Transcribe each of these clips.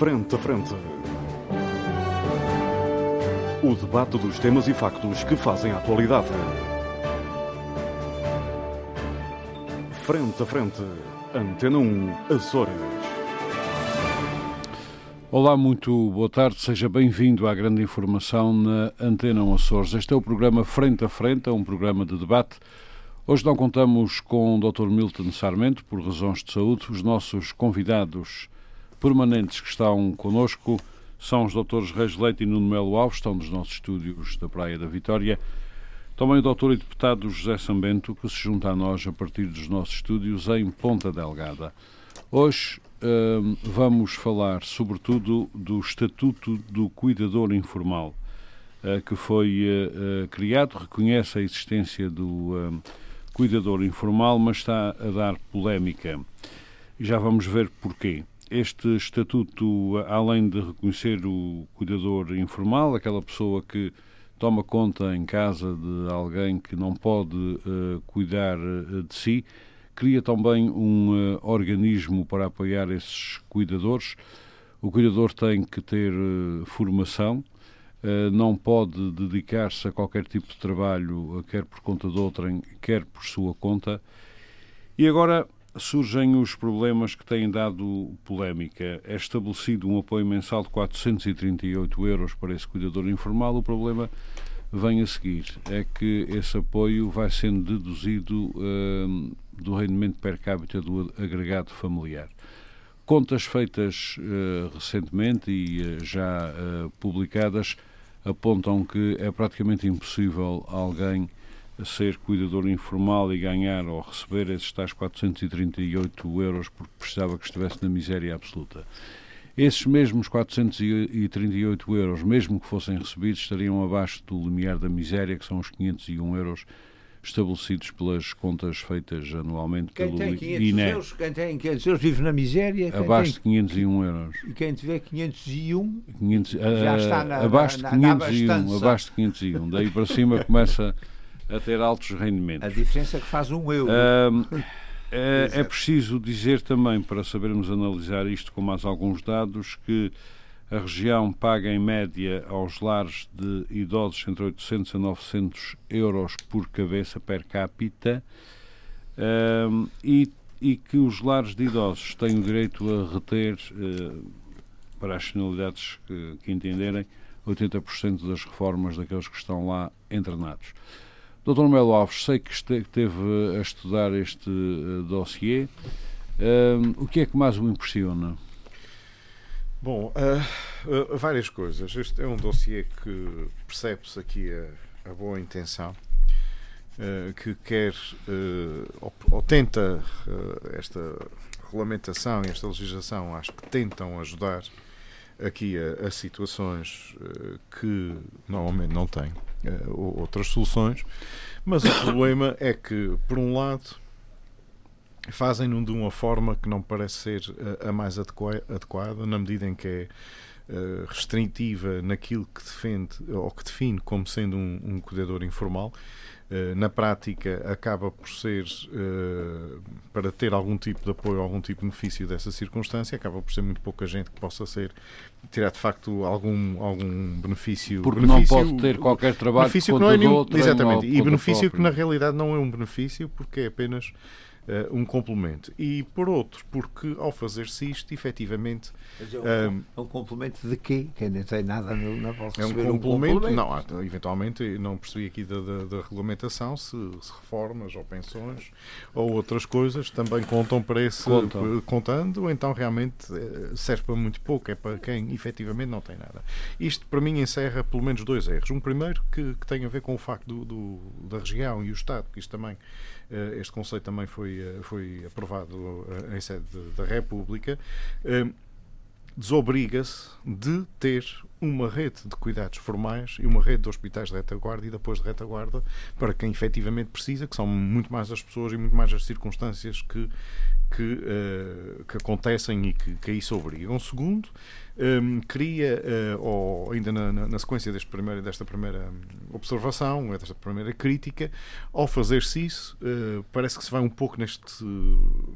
Frente a Frente. O debate dos temas e factos que fazem a atualidade. Frente a Frente. Antena 1, Açores. Olá, muito boa tarde, seja bem-vindo à grande informação na Antena 1 Açores. Este é o programa Frente a Frente, é um programa de debate. Hoje não contamos com o Dr. Milton Sarmento, por razões de saúde. Os nossos convidados permanentes que estão connosco são os Drs. Reis Leite e Nuno Melo Alves, estão nos nossos estúdios da Praia da Vitória. Também o Dr. e Deputado José Sambento, que se junta a nós a partir dos nossos estúdios em Ponta Delgada. Hoje hum, vamos falar, sobretudo, do Estatuto do Cuidador Informal, uh, que foi uh, uh, criado, reconhece a existência do hum, cuidador informal, mas está a dar polémica. Já vamos ver porquê. Este estatuto, além de reconhecer o cuidador informal, aquela pessoa que toma conta em casa de alguém que não pode uh, cuidar uh, de si, cria também um uh, organismo para apoiar esses cuidadores. O cuidador tem que ter formação, não pode dedicar-se a qualquer tipo de trabalho, quer por conta de outrem, quer por sua conta. E agora surgem os problemas que têm dado polémica. É estabelecido um apoio mensal de 438 euros para esse cuidador informal. O problema vem a seguir. É que esse apoio vai sendo deduzido uh, do rendimento per capita do agregado familiar. Contas feitas uh, recentemente e uh, já publicadas apontam que é praticamente impossível alguém ser cuidador informal e ganhar ou receber esses tais 438 euros porque precisava que estivesse na miséria absoluta. Esses mesmos 438 euros, mesmo que fossem recebidos, estariam abaixo do limiar da miséria, que são os 501 euros estabelecidos pelas contas feitas anualmente quem pelo tem 500 INE. Euros, quem tem 500 euros vive na miséria. Abaixo de 501 euros. E quem tiver 501 500, já uh, está na, abaixo, na, de na, 501, na abaixo de 501. Daí para cima começa a ter altos rendimentos. A diferença é que faz um euro. é, é preciso dizer também, para sabermos analisar isto com mais alguns dados, que a região paga em média aos lares de idosos entre 800 a 900 euros por cabeça per capita um, e, e, que os lares de idosos têm o direito a reter, uh, para as finalidades que, que entenderem, 80% das reformas daqueles que estão lá internados. Dr. Melo Alves, sei que esteve a estudar este uh, dossiê. Uh, o que é que mais o impressiona? Bom, uh, uh, várias coisas. Este é um dossiê que percebe-se aqui a, a, boa intenção, uh, que quer ou, ou, tenta esta regulamentação e esta legislação, acho que tentam ajudar aqui a, a situações que normalmente não têm outras soluções, mas o problema é que, por um lado, fazem-no de uma forma que não parece ser a, mais adequada, na medida em que é uh, restritiva naquilo que defende ou que define como sendo um, um cuidador informal. Uh, na prática, acaba por ser, uh, para ter algum tipo de apoio, algum tipo de benefício dessa circunstância, acaba por ser muito pouca gente que possa ser tirar de facto algum, algum benefício. Porque benefício, não pode ter qualquer trabalho benefício que não é nenhum, Exatamente, e benefício que na realidade não é um benefício, porque é apenas uh, um complemento. E por outro, porque ao fazer-se isto, efetivamente. Mas é um, um, é um complemento de quê? Que nem tem nada no, na É um complemento, um complemento, não, eventualmente não percebi aqui da, da, da regulamentação se, se, reformas ou pensões ou outras coisas também contam para esse. Contam. Contando, então realmente eh, serve para muito pouco, é para quem efetivamente não tem nada. Isto para mim encerra pelo menos dois erros. Um primeiro que, que tem a ver com o facto do, do da região e o Estado, que isto também eh, este conceito também foi, eh, foi aprovado eh, em sede da República, desobriga-se de ter uma rede de cuidados formais e uma rede de hospitais de retaguarda e depois de retaguarda para quem efetivamente precisa, que são muito mais as pessoas e muito mais as circunstâncias que, que, uh, que acontecem e que, que a isso obrigam. Segundo, um, queria, uh, ou ainda na, na, na, sequência deste primeiro, desta primeira observação, desta primeira crítica, ao fazer-se isso, uh, parece que se vai um pouco neste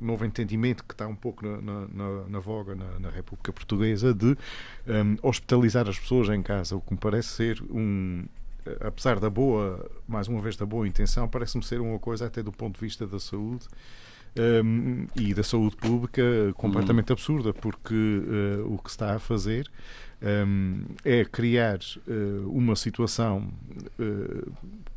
novo entendimento que está um pouco na, na, na voga na, República Portuguesa de um, hospitalizar as pessoas em casa, o que me parece ser um, apesar da boa, mais uma vez da boa intenção, parece-me ser uma coisa até do ponto de vista da saúde um, e da saúde pública completamente uhum. absurda, porque uh, o que se está a fazer um, é criar uh, uma situação uh,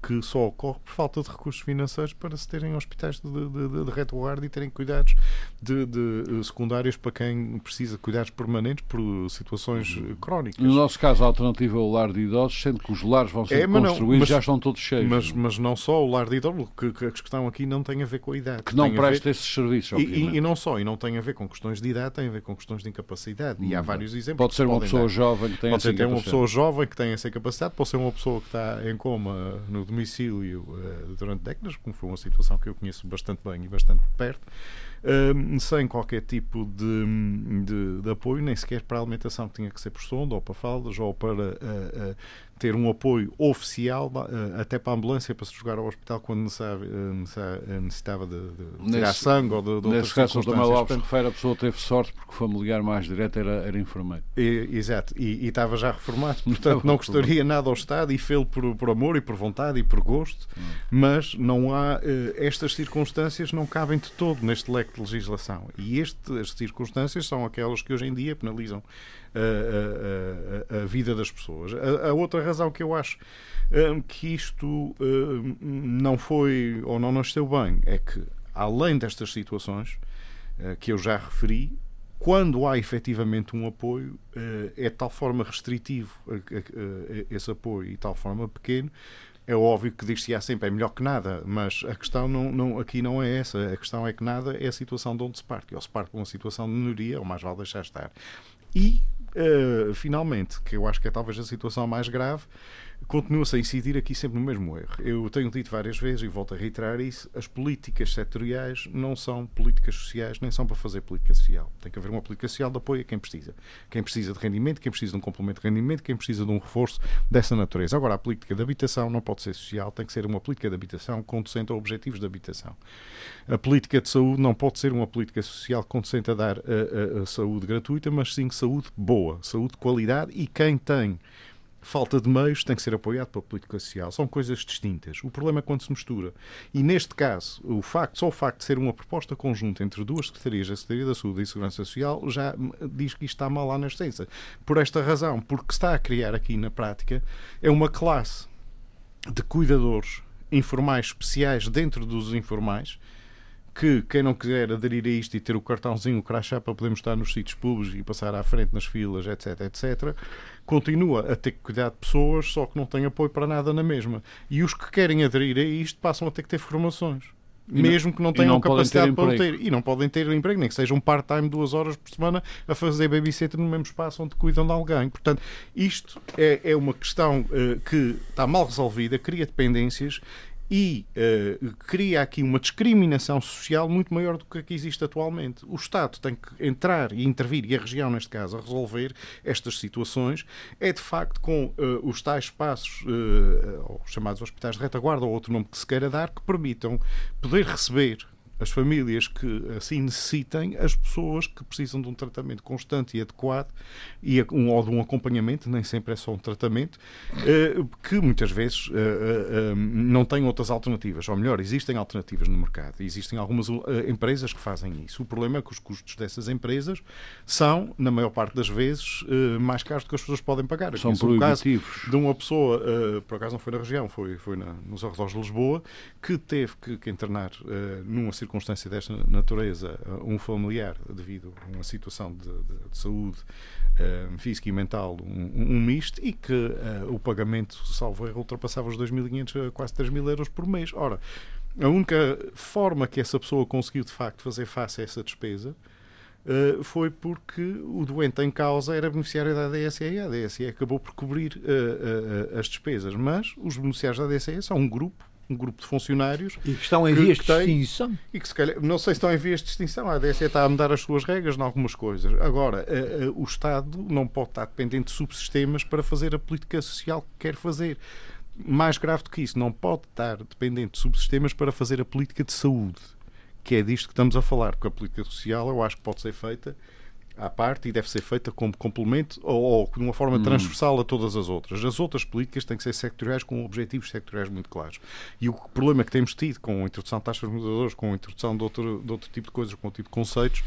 que só ocorre por falta de recursos financeiros para se terem hospitais de, de, de, de retaguarda e terem cuidados de, de, eh, secundários para quem precisa de cuidados permanentes por situações crónicas. No nosso caso, a alternativa é o lar de idosos, sendo que os lares vão ser é, construídos e já estão todos cheios. Mas, mas não só o lar de idosos, que, que a questão aqui não tem a ver com a idade. Que não presta ver... esses serviços, e, e, e, não só, e não tem a ver com questões de idade, tem a ver com questões de incapacidade. E há hum. vários exemplos. Pode ser uma pessoa dar. jovem que tem pode ser uma pessoa jovem que tem essa capacidade, pode ser uma pessoa que está em coma no domicílio uh, durante décadas, como foi uma situação que eu conheço bastante bem e bastante perto, uh, sem qualquer tipo de, de, de, apoio, nem sequer para a alimentação que tinha que ser por sonda ou para faldas ou para uh, ter um apoio oficial eh, até para a ambulância para se jogar ao hospital quando necessitava, eh, necessitava de, de tirar sangue ou de, de outras caso, o Lopes refere, a pessoa teve sorte porque o familiar mais direto era, era enfermeiro. E, exato, e, e, estava já reformado, portanto não gostaria nada ao Estado e fê-lo por, por amor e por vontade e por gosto, hum. mas não há, eh, estas circunstâncias não cabem de todo neste leque de legislação e estas circunstâncias são aquelas que hoje em dia penalizam a, a, a, vida das pessoas. A, outra razão que eu acho um, que isto um, não foi ou não nasceu bem é que, além destas situações uh, que eu já referi, quando há efetivamente um apoio, uh, é de tal forma restritivo esse apoio e de tal forma pequeno é óbvio que diz-se sempre é melhor que nada, mas a questão não, não, aqui não é essa. A questão é que nada é a situação de onde se parte. Ou se parte para uma situação de minoria, ou mais vale deixar estar. E finalmente, que eu acho que é talvez a situação mais grave, continua-se a incidir aqui sempre no mesmo erro. Eu tenho dito várias vezes e volto a reiterar isso: as políticas setoriais não são políticas sociais, nem são para fazer política social. Tem que haver uma política social de apoio a quem precisa. Quem precisa de rendimento, quem precisa de um complemento de rendimento, quem precisa de um reforço dessa natureza. Agora, a política de habitação não pode ser social, tem que ser uma política de habitação conducente a objetivos de habitação. A política de saúde não pode ser uma política social conducente a dar a, a, a saúde gratuita, mas sim saúde boa, saúde de qualidade e quem tem falta de meios tem que ser apoiado pela política social. São coisas distintas. O problema é quando se mistura. E neste caso, o facto, só o facto de ser uma proposta conjunta entre duas secretarias, a Secretaria da Saúde e a Segurança Social, já diz que isto está mal lá na essência. Por esta razão, porque está a criar aqui na prática é uma classe de cuidadores informais especiais dentro dos informais que quem não quiser aderir a isto e ter o cartãozinho, o crachá para podermos estar nos sítios públicos e passar à frente nas filas, etc, etc, continua a ter que cuidar de pessoas, só que não tem apoio para nada na mesma. E os que querem aderir a isto passam a ter que ter formações. E mesmo que não tenham não capacidade para o ter. E não podem ter emprego, nem que seja um part-time duas horas por semana a fazer babysitter no mesmo espaço onde cuidam de alguém. Portanto, isto é, é uma questão uh, que está mal resolvida, cria dependências e uh, cria aqui uma discriminação social muito maior do que a que existe atualmente. O Estado tem que entrar e intervir, e a região, neste caso, a resolver estas situações. É de facto com uh, os tais espaços, uh, chamados hospitais de retaguarda, ou outro nome que se queira dar, que permitam poder receber as famílias que assim necessitem, as pessoas que precisam de um tratamento constante e adequado e um, ou de um acompanhamento, nem sempre é só um tratamento, eh, que muitas vezes eh, eh, não têm outras alternativas. Ou melhor, existem alternativas no mercado. Existem algumas empresas que fazem isso. O problema é que os custos dessas empresas são, na maior parte das vezes, mais caros do que as pessoas podem pagar. São proibitivos. de uma pessoa, por acaso não foi na região, foi, foi na, nos arredores de Lisboa, que teve que, que internar numa circunstância circunstância desta natureza, um familiar, devido a uma situação de, de, de saúde uh, física e mental, um, um misto, e que uh, o pagamento, salvo erro, ultrapassava os 2.500 a quase 3.000 euros por mês. Ora, a única forma que essa pessoa conseguiu de facto fazer face a essa despesa uh, foi porque o doente em causa era beneficiário da DSE e a DSE acabou por cobrir uh, as despesas. Mas os beneficiários da DSE são um grupo um grupo de funcionários e que estão em que, vias de extinção. e que se calhar, não sei se estão em vias de extinção a DSE está a mudar as suas regras em algumas coisas. Agora o Estado não pode estar dependente de subsistemas para fazer a política social que quer fazer. Mais grave do que isso, não pode estar dependente de subsistemas para fazer a política de saúde, que é disto que estamos a falar, porque a política social eu acho que pode ser feita à parte e deve ser feita como complemento ou, ou de uma forma hum. transversal a todas as outras. As outras políticas têm que ser sectoriais com objetivos sectoriais muito claros. E o problema que temos tido com a introdução de taxas moderadoras, com a introdução de outro, de outro tipo de coisas, com outro tipo de conceitos,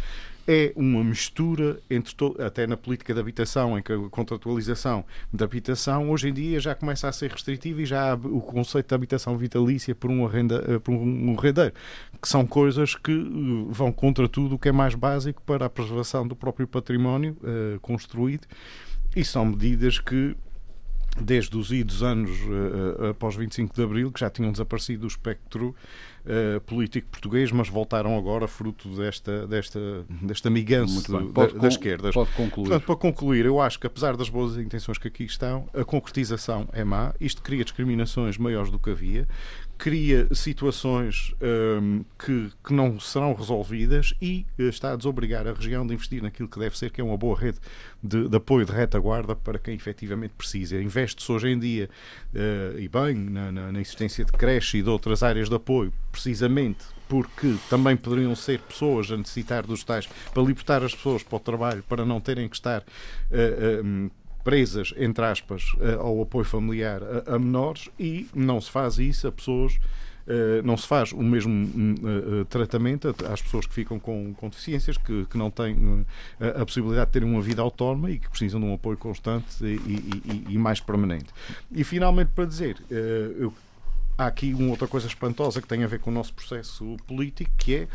é uma mistura entre até na política de habitação, em que a contratualização da habitação hoje em dia já começa a ser restritiva e já há o conceito de habitação vitalícia por um, arrenda, eh, por um rendeiro, que são coisas que eh, vão contra tudo o que é mais básico para a preservação do próprio património uh, construído e são medidas que desde os idos anos uh, após 25 de Abril, que já tinham desaparecido do espectro uh, político português, mas voltaram agora fruto desta, desta, desta migança da, da esquerda. Pode concluir. Portanto, para concluir, eu acho que apesar das boas intenções que aqui estão, a concretização é má, isto cria discriminações maiores do que havia, cria situações um, que, que não serão resolvidas e eh, está a desobrigar a região de investir naquilo que deve ser, que é uma boa rede de, de apoio de retaguarda para quem efetivamente precisa. Investe-se hoje em dia, uh, e bem, na, na, na existência de creche e de outras áreas de apoio, precisamente porque também poderiam ser pessoas a necessitar dos tais para libertar as pessoas para o trabalho, para não terem que estar uh, presas, entre aspas, uh, ao apoio familiar a, a, menores e não se faz isso a pessoas. não se faz o mesmo tratamento às pessoas que ficam com, com deficiências, que, que não têm a, possibilidade de terem uma vida autónoma e que precisam de um apoio constante e, e, e mais permanente. E finalmente, para dizer, eu há aqui uma outra coisa espantosa que tem a ver com o nosso processo político, que é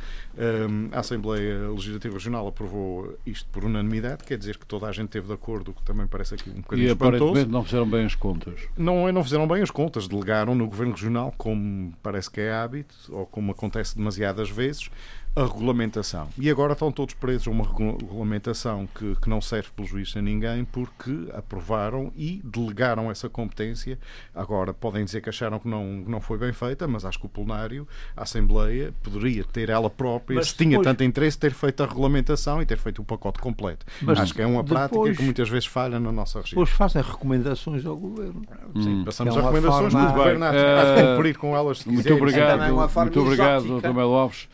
um, a Assembleia Legislativa Regional aprovou isto por unanimidade, quer dizer que toda a gente esteve de acordo, o que também parece aqui um bocadinho e, espantoso. E aparentemente não fizeram bem as contas. Não, não fizeram bem as contas, delegaram no Governo Regional, como parece que é hábito, ou como acontece demasiadas vezes, a regulamentação. E agora estão todos presos a uma regulamentação que, que não serve pelo juiz a ninguém porque aprovaram e delegaram essa competência. Agora podem dizer que acharam que não, não foi bem feita, mas acho que o plenário, a Assembleia, poderia ter ela própria, mas se tinha tanto interesse, ter feito a regulamentação e ter feito o pacote completo. Mas acho que é uma depois, prática que muitas vezes falha na nossa região. Depois fazem recomendações ao Governo. Sim, hum. passamos é a recomendações do Governo a cumprir com elas. Se muito obrigado, muito obrigado, Dr. Melo Alves.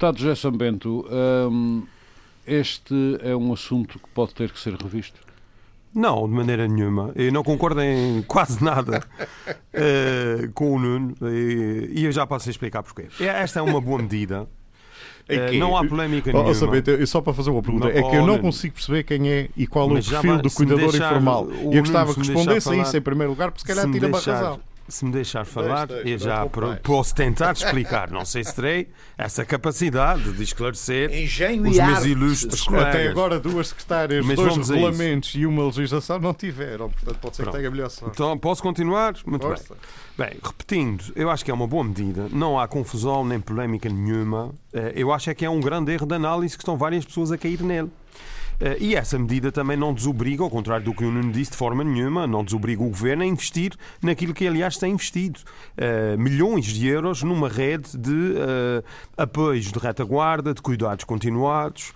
Deputado José Sambento, hum, este é um assunto que pode ter que ser revisto? Não, de maneira nenhuma. Eu não concordo em quase nada uh, com o Nuno e, e, eu já posso explicar porquê. Esta é uma boa medida. Uh, não há polémica nenhuma. Oh, só para fazer uma pergunta, não, é que eu não consigo perceber quem é e qual é o perfil do cuidador informal. E eu gostava que respondesse a isso em primeiro lugar, porque se calhar tira-me a razão se me deixar falar, deixa, deixa, eu já posso tentar explicar. Não sei se terei essa capacidade de esclarecer Engenho os meus ilustres colegas. Até agora, duas secretárias, Mas dois regulamentos e uma legislação não tiveram. Portanto, pode ser Pronto. que tenha melhor sorte. Então, posso continuar? Muito Força. bem. Bem, repetindo, eu acho que é uma boa medida. Não há confusão nem polémica nenhuma. Eh, eu acho é que é um grande erro de análise que estão várias pessoas a cair nele. Eh, e essa medida também não desobriga, ao contrário do que o Nuno disse, de forma nenhuma, não desobriga o governo a investir naquilo que, aliás, tem investido. Uh, milhões de euros numa rede de uh, apoios de retaguarda, de cuidados continuados.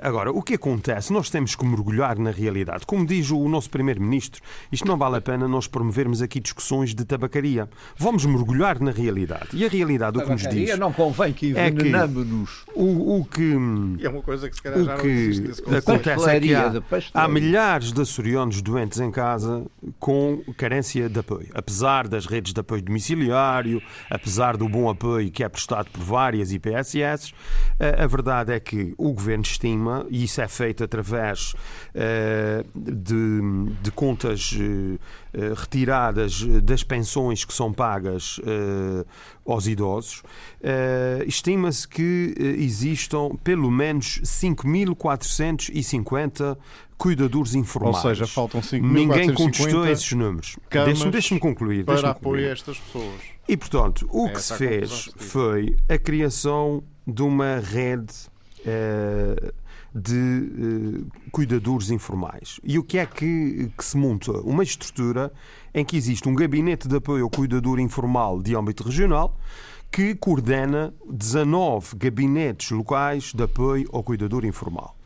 Agora, o que acontece? Nós temos que mergulhar na realidade. Como diz o nosso Primeiro-Ministro, isto não vale a pena nós promovermos aqui discussões de tabacaria. Vamos mergulhar na realidade. E a realidade, o que nos diz. não convém que envenenamos-nos. É o, o que. É uma coisa que se calhar já não existe Acontece é que há, há milhares de açorianos doentes em casa com carência de apoio. Apesar das redes de apoio domiciliário, apesar do bom apoio que é prestado por várias IPSS, eh, a verdade é que o governo estima, e isso é feito através de, de contas eh, retiradas das pensões que são pagas aos idosos, estima-se que existam pelo menos 5.450 cuidadores informais. Ou seja, faltam 5.450 Ninguém contestou esses números. Deixe-me deixe concluir. Para deixe apoiar estas pessoas. E, portanto, o é que se fez foi a criação de uma rede uh, de cuidadores informais. E o que é que, que se monta? Uma estrutura em que existe um gabinete de apoio ao cuidador informal de âmbito regional que coordena 19 gabinetes locais de apoio ao cuidador informal.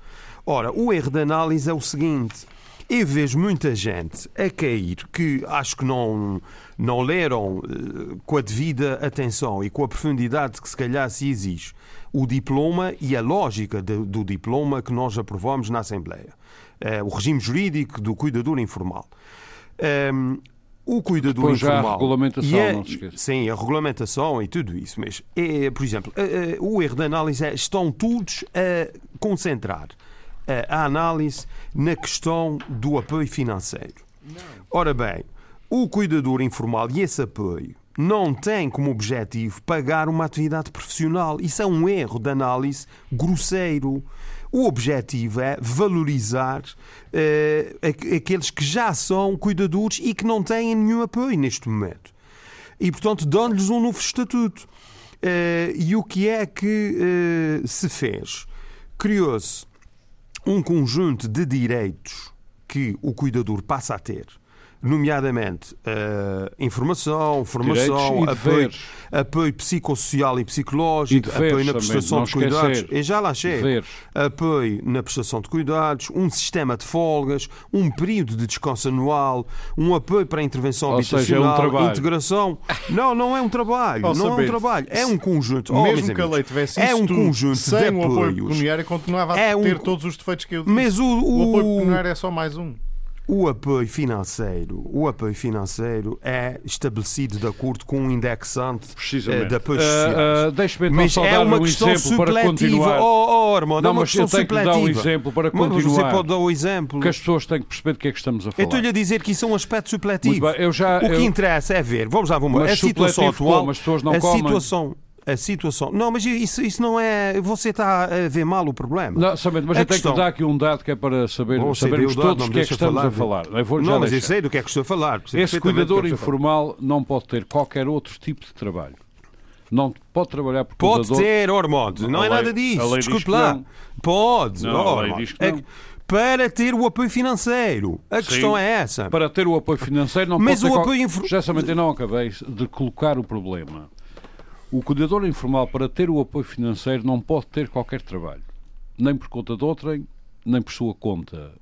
Ora, o erro de análise é o seguinte. Eu vejo muita gente a cair que acho que não, não leram uh, com a devida atenção e com a profundidade que se calhar se exige o diploma e a lógica de, do diploma que nós aprovamos na Assembleia. Uh, o regime jurídico do cuidador informal. Ehm, o cuidador Depois informal. Já a regulamentação, é, não se esqueça. Sim, a regulamentação e tudo isso. Mas, é, por exemplo, o erro da análise é estão todos a concentrar a análise na questão do apoio financeiro. Ora bem, o cuidador informal e esse apoio não tem como objetivo pagar uma atividade profissional. Isso é um erro de análise grosseiro. O objetivo é valorizar uh, aqueles que já são cuidadores e que não têm nenhum apoio neste momento. E, portanto, dão-lhes um novo estatuto. Uh, e o que é que uh, se fez? Criou-se um conjunto de direitos que o cuidador passa a ter nomeadamente uh, informação, formação, apoio, apoio psicossocial e psicológico, e apoio na prestação de cuidados, e já lá chego, apoio na prestação de cuidados, um sistema de folgas, um período de descanso anual, um apoio para a intervenção Ou habitacional, seja, é um integração. Não, não é um trabalho, não saber, é um trabalho, é um conjunto. Oh, mesmo que a lei tivesse é um conjunto sem de o apoio apoios. pecuniário continuava a É um- ter todos os defeitos que eu disse. Mas o, o apoio o, pecuniário é só mais um. O apoio financeiro, o apoio financeiro é estabelecido de acordo com um indexante eh, Precisamente. de apoios Uh, sociais. uh, Deixe-me então mas só é dar uma um questão exemplo para supletiva. continuar. Oh, oh, Armando, não, é uma mas eu questão tenho que dar um supletiva. exemplo para Mas Você continuar. pode dar o exemplo. Porque as pessoas têm que perceber de que é que estamos a Eu falar. estou-lhe a dizer que isso é um aspecto supletivo. Bem, eu já- o que eu- interessa é ver, vamos lá, vamos Mas a situação atual. como? As pessoas não a comem? situação, a situação. Não, mas isso, isso não é. Você está a ver mal o problema. Não, somente, mas A eu tenho questão- que dar aqui um dado que é para saber, saber sabermos dado, todos o que é que estamos a falar. falar. Eu vou não, mas eu deixar. sei do que é que estou a falar. Esse cuidador é falar. informal não pode ter qualquer outro tipo de trabalho. Não pode trabalhar por Pode cuidador. ter, Ormond. Não A é lei- nada disso. Desculpe lá. não. Pode. Não, Ormond. É para ter o apoio financeiro. A questão é essa. Para ter o apoio financeiro não Mas pode ter o qual- apoio infor- Já somente eu não acabei de colocar o problema. O cuidador informal, para ter o apoio financeiro, não pode ter qualquer trabalho. Nem por conta de outrem, nem por sua conta.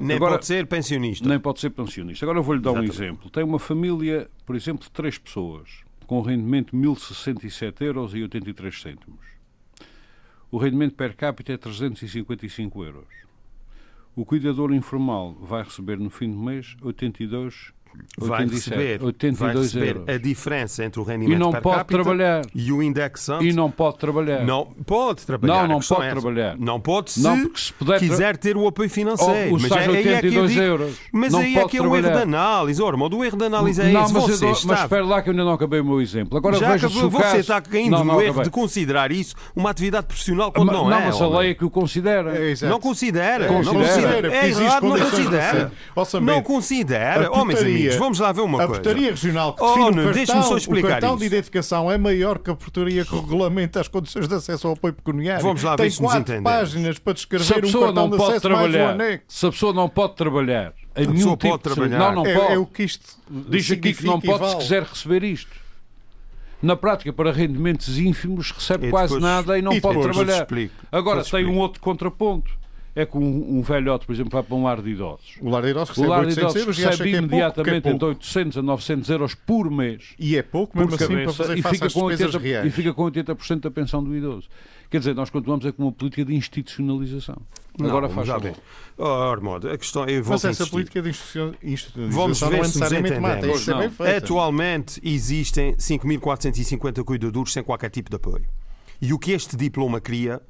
Nem Agora- pode ser pensionista. Nem pode ser pensionista. Agora eu vou-lhe dar um Exatamente. exemplo. Tem uma família, por exemplo, de três pessoas, com rendimento de 1.067 euros e 83 cêntimos. O rendimento per capita é 355 euros. O cuidador informal vai receber no fim do mês 82, Vai 87, receber, vai 82 receber euros. a diferença entre o E rendimento não per pode capita trabalhar. e o indexante. E não pode trabalhar. Não pode trabalhar. Não, não pode é essa. trabalhar. Não pode se, Não, porque se puder tra- quiser ter o apoio financeiro. Ou o mas é, aí é que eu 82 digo- euros. Mas Não aí é que é o erro de trabalhar. análise. Oh, irmão, o erro de análise é não, esse. mas, Você está... mas espera lá que eu ainda não acabei o meu exemplo. Agora Já veja acabou, você caso... está caindo não, não no erro acabei. de considerar isso uma atividade profissional quando não, não, é. mas a lei é que o considera. É. Não considera. É, não considera, É errado, não considera. Não considera. a Oh, meus portaria- amigos, vamos lá ver uma a coisa. portaria regional que Oh, define o cartão, só o explicar cartão isso. de identificação é maior que a portaria que regulamenta as condições de acesso ao apoio pecuniário. Vamos lá ver Tem se nos entendemos. páginas para Se a descrever um pessoa cartão não de pode acesso mais um trabalhar, anexo. se a pessoa não pode trabalhar em nenhum pessoa tipo pode de trabalhar. Não, não É, pode. é o que isto Diz aqui que não pode se quiser receber isto. Na prática, para rendimentos ínfimos, recebe E quase depois- nada e não e pode depois trabalhar. explico. Agora, Depois tem um outro contraponto. É que um, um velhote, por exemplo, vai para um lar de idosos. O lar de idosos O recebe lar de 800 idosos euros e recebe que é pouco, imediatamente que é entre pouco. 800 a 900 euros por mês. E é pouco, mesmo assim, para cabeça fazer e fica, às com despesas 80, e reais. fica com 80% da pensão do idoso. Quer dizer, nós continuamos é com uma política de institucionalização. Não, Agora faz favor. ver. Oh, Armando, a questão eu Mas essa política de institucio- Vamos institucionalização ver não é necessariamente mata. Isso é bem não. feito. Atualmente existem 5.450 cuidadores sem qualquer tipo de apoio. E o que este diploma cria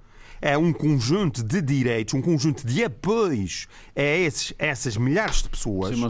é um conjunto de direitos, um conjunto de apoios a esses, essas milhares de pessoas. Sim,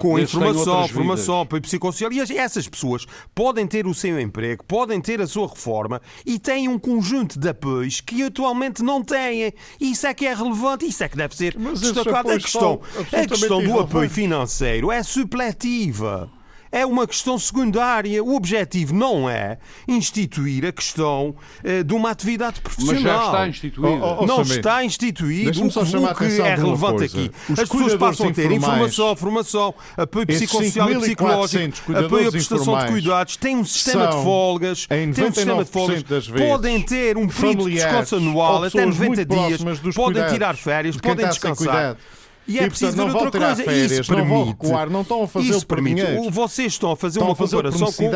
com informação, formação, apoio psicossocial. E as- essas pessoas podem ter o seu emprego, podem ter a sua reforma e têm um conjunto de apoios que atualmente não têm. Isso é que é relevante, isso é que deve ser Mas destacado. A questão, a questão do apoio financeiro é supletiva. É uma questão secundária. O objetivo não é instituir a questão eh, de uma atividade profissional. Mas já está instituído. Oh, oh, não Samir, está instituído. O, o que é relevante coisa. aqui. Os As pessoas passam a ter informação, formação, apoio esses psicossocial e 5.400 psicológico, apoio à prestação de cuidados, têm um sistema de folgas, têm um sistema de 99% folgas, das vezes, podem ter um período de descanso anual até pessoas 90 muito dias, podem tirar férias, podem descansar. Cuidado. E é E, preciso portanto, ver não vão outra coisa. férias, isso não vão permite. recuar, não estão a fazê-lo Isso por permite. dinheiro. O- Vocês estão a fazer Estão uma comparação com,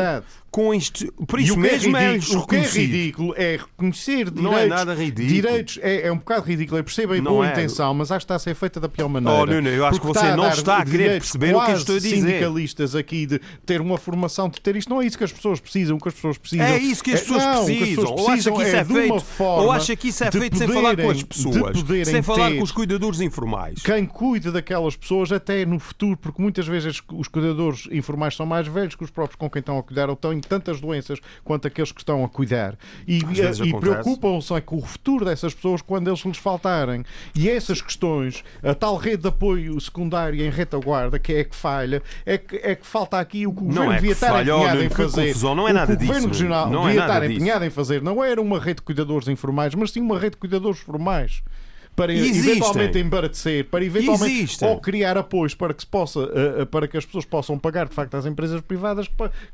com isto. Por E isso o que é mesmo é ridículo, o que é ridículo é reconhecer direitos. Não é nada ridículo. Direitos é, é um bocado ridículo. Eu percebo a Não boa é. intenção, mas acho que está a ser feita da pior maneira. Oh, Nuno, eu acho que você não dar está a querer perceber o que eu estou a dizer. sindicalistas aqui de ter uma formação, de ter isto. Não é isso que as pessoas precisam. O que as pessoas precisam. É isso que as pessoas não, o precisam. pessoas Ou acha que isso é é feito, ou acha que isso é feito sem falar com as pessoas, sem falar com os cuidadores informais. quem cuida daquelas pessoas até no futuro, porque muitas vezes os cuidadores informais são mais velhos que os próprios com quem estão a cuidar ou têm tantas doenças quanto aqueles que estão a cuidar. E, e preocupam-se é com o futuro dessas pessoas quando eles lhes faltarem. E essas questões, a tal rede de apoio secundária em retaguarda, que é que falha, é que, é que falta aqui o que o Não governo é devia estar falha, empenhado olha, em fazer. confusão, não é O nada que o governo disso, regional não é devia nada estar disso. empenhado em fazer não era uma rede de cuidadores informais, mas sim uma rede de cuidadores formais. Para Existem. eventualmente embaratecer, para eventualmente Existem. ou criar apoios para que se possa uh, uh, para que as pessoas possam pagar de facto às empresas privadas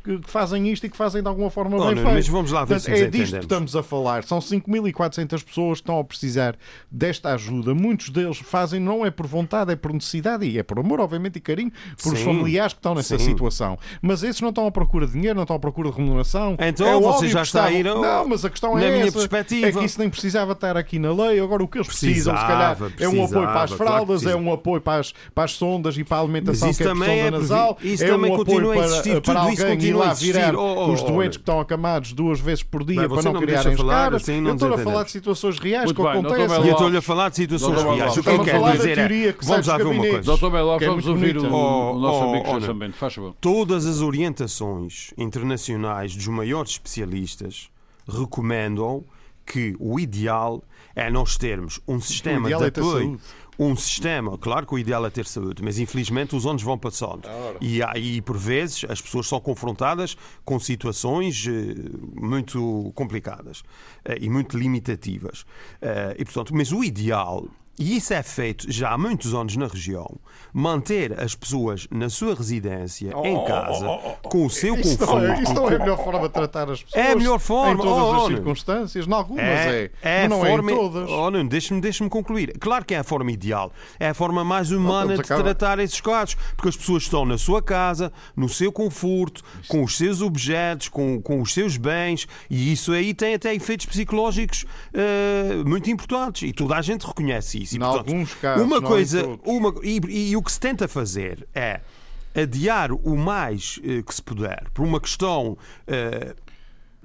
que, fazem isto e que fazem de alguma forma Oh, bem feito. mas vamos lá ver Portanto, é disto que estamos a falar. São 5.400 pessoas que estão a precisar desta ajuda. Muitos deles fazem não é por vontade, é por necessidade e é por amor, obviamente, e carinho por os familiares que estão nessa Sim. situação. Mas esses não estão à procura de dinheiro, não estão à procura de remuneração. Então, é você já está a ir Não, mas a questão na é minha essa. perspectiva. É que isso nem precisava estar aqui na lei. Agora o que eles precisam, se calhar, é um apoio para as precisava, claro fraldas, é um apoio para as, para as sondas e para a alimentação isso que é também é nasal. isso é também um apoio continua a para, existir, para alguém isso ir continua a lá existir. virar Oh, oh, os oh, doentes olha. que estão acamados duas vezes por dia para não não criarem escaras. assim não Eu estou a falar de situações reais Muito que bem, acontecem. E eu estou-lhe a falar de situações reais. O que eu quero dizer teoria é. que Vamos lá ver uma coisa. Doutor Belo, é vamos ouvir o, bonita. o nosso Oh, amigo oh, oh, Bento. Faz favor. Todas as orientações internacionais dos maiores especialistas recomendam que o ideal é nós termos um sistema de é apoio. Um sistema, claro que o ideal é ter saúde, mas infelizmente os anos vão passando. E aí, por vezes, as pessoas são confrontadas com situações eh, muito complicadas eh, e muito limitativas. Eh, e, portanto, mas o ideal e isso é feito já há muitos anos na região. Manter as pessoas na sua residência, em casa, com o seu Isso não, conforto. é, isso não é a melhor forma de tratar as pessoas. É a melhor forma. Em todas Oh, as oh, circunstâncias. Em algumas é. É, mas não a forma, é em todas. Oh, Nuno, deixa-me deixa concluir. Claro que é a forma ideal. É a forma mais humana de tratar esses casos. Porque as pessoas estão na sua casa, no seu conforto, com os seus objetos, com, com os seus bens, e isso aí tem até efeitos psicológicos eh, muito importantes. E toda a gente reconhece isso. E, Em portanto, alguns casos, uma não coisa, uma, e, e o que se tenta fazer é adiar o mais eh, que se puder por uma questão eh,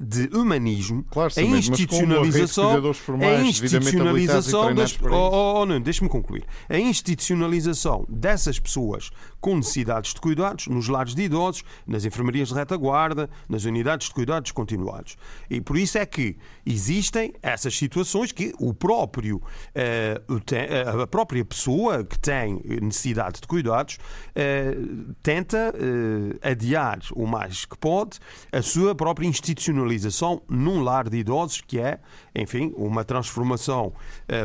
de humanismo, Claro, a institucionalização, formais, a institucionalização e das, oh, isso. oh, oh, Nuno, deixa-me concluir. A institucionalização dessas pessoas com necessidades de cuidados nos lares de idosos, nas enfermarias de retaguarda, nas unidades de cuidados continuados. E por isso é que existem essas situações que o próprio eh, eh, a própria pessoa que tem necessidade de cuidados eh, tenta adiar o mais que pode a sua própria institucionalização num lar de idosos, que é, enfim, uma transformação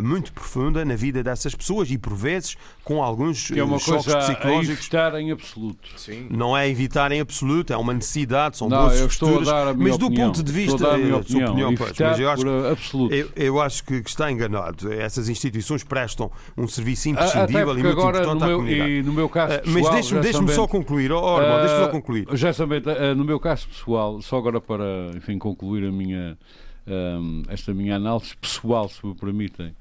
muito profunda na vida dessas pessoas e, por vezes, com alguns é choques psicológicos. Evitar em absoluto. Não é evitar em absoluto, é uma necessidade, são Não, bolsas eu estou a futuras, dar a minha mas do opinião. ponto de Estou vista a dar a minha sua opinião. pois, mas eu acho por absoluto. eu, eu acho que que está enganado. Essas instituições prestam um serviço imprescindível e muito agora, importante no à meu, comunidade. e no meu caso Ah, pessoal... mas deixe-me deixe só concluir. Oh, oh, irmão, deixe-me só Ah, concluir. Já também, ah, no meu caso pessoal, só agora para enfim, concluir a minha, esta minha análise pessoal, se me permitem,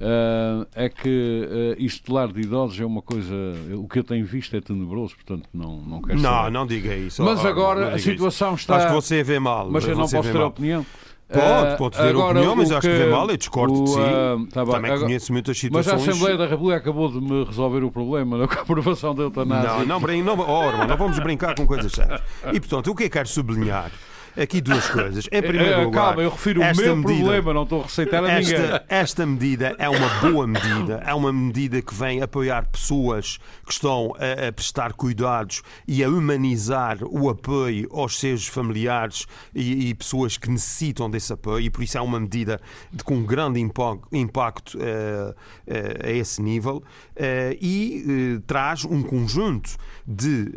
ah, é que ah, isto de lar de idosos é uma coisa. O que eu tenho visto é tenebroso, portanto não, não quero Não, saber. não diga isso. Mas oh, oh, agora não a diga isso. situação está. Acho que você vê mal. Mas eu não posso ter mal. opinião. Pode, Ah, pode ter agora, opinião, mas acho que vê mal. Eu discordo de o, si. ah, tá. Também Agora- conheço muitas Mas a situações. Assembleia da República acabou de me resolver o problema da aprovação da eutanásia. Não, não, brin- não, oh, irmão, não vamos brincar com coisas sérias. E, portanto, o que eu quero sublinhar aqui duas coisas. Em primeiro Eh, lugar, Calma, eu refiro o esta meu medida- problema, não estou a receitar a ninguém. esta, esta medida é uma boa medida, é uma medida que vem apoiar pessoas que estão a, a prestar cuidados e a humanizar o apoio aos seus familiares e, e pessoas que necessitam desse apoio, e por isso é uma medida de, com grande impacto eh, eh, a esse nível eh, e traz um conjunto de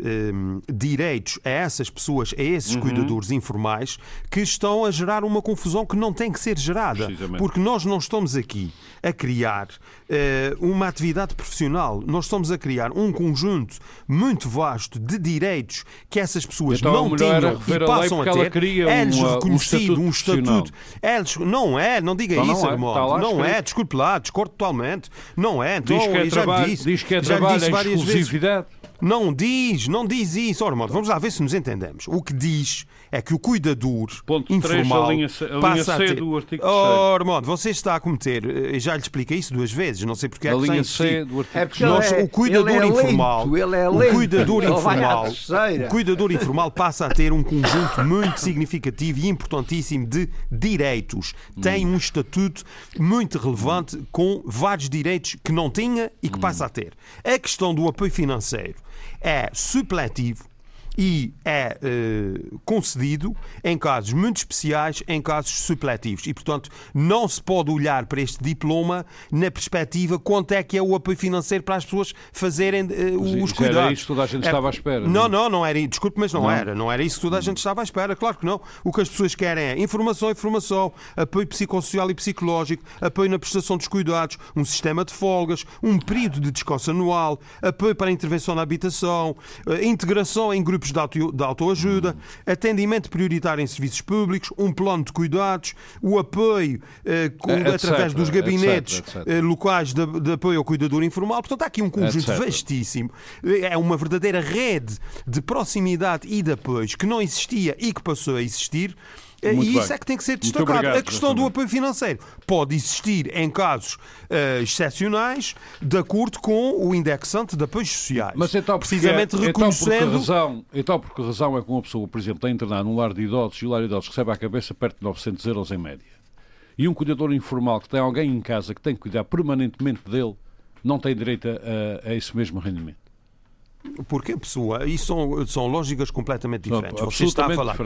direitos a essas pessoas, a esses cuidadores informais, que estão a gerar uma confusão que não tem que ser gerada. Porque nós não estamos aqui a criar eh, uma atividade profissional, nós estamos a criar um conjunto muito vasto de direitos que essas pessoas Então, não tinham e a passam a ela ter. É-lhes um reconhecido um estatuto. É-lhes- não é, não diga Então não isso, é, Armando. está lá Não é, desculpe lá, discordo totalmente. Não é, então Diz que é já trabalho, disse, diz que é já trabalho disse em várias vezes. exclusividade. Não diz, não diz isso. Ora, vamos lá ver se nos entendemos. O que diz é que o cuidador Ponto informal a linha a linha passa a ter... do artigo Oh, Armando, você está a cometer, eh, já lhe expliquei isso duas vezes, não sei porque é que linha. C do artigo É porque Nós, ele é, o cuidador ele é informal, lento, ele é o lento. cuidador Ele vai à informal, o cuidador informal passa a ter um conjunto muito significativo e importantíssimo de direitos. Tem um estatuto muito relevante com vários direitos que não tinha e que passa a ter. A questão do apoio financeiro é supletivo e é eh, concedido em casos muito especiais, em casos supletivos. E, portanto, não se pode olhar para este diploma na perspectiva quanto é que é o apoio financeiro para as pessoas fazerem eh, os cuidados. era isso que toda a gente É- estava à espera, Não, não é? não, não era. Desculpe, mas não, era. Não era isso que toda a gente estava à espera. Claro que não. O que as pessoas querem é informação, informação, apoio psicossocial e psicológico, apoio na prestação dos cuidados, um sistema de folgas, um período de descanso anual, apoio para a intervenção na habitação, eh, integração em grupos de, auto, de autoajuda, atendimento prioritário em serviços públicos, um plano de cuidados, o apoio eh, com- Eh, etc, através dos gabinetes etc, etc. eh, locais de, de apoio ao cuidador informal. Portanto, há aqui um conjunto vastíssimo. É uma verdadeira rede de proximidade e de apoios que não existia e que passou a existir. Muito e isso bem. é que tem que ser Muito destacado. obrigado, a questão do apoio financeiro pode existir em casos eh, excepcionais, de acordo com o indexante de apoios sociais. Mas então, porque- precisamente então, por que reconhecendo. razão, então, por que razão é que uma pessoa, por exemplo, está internada num lar de idosos e o lar de idosos recebe à cabeça perto de 900 euros em média? E um cuidador informal que tem alguém em casa que tem que cuidar permanentemente dele não tem direito a, a esse mesmo rendimento? Porque a pessoa, isso são, são lógicas completamente Não, diferentes. Você está a falar.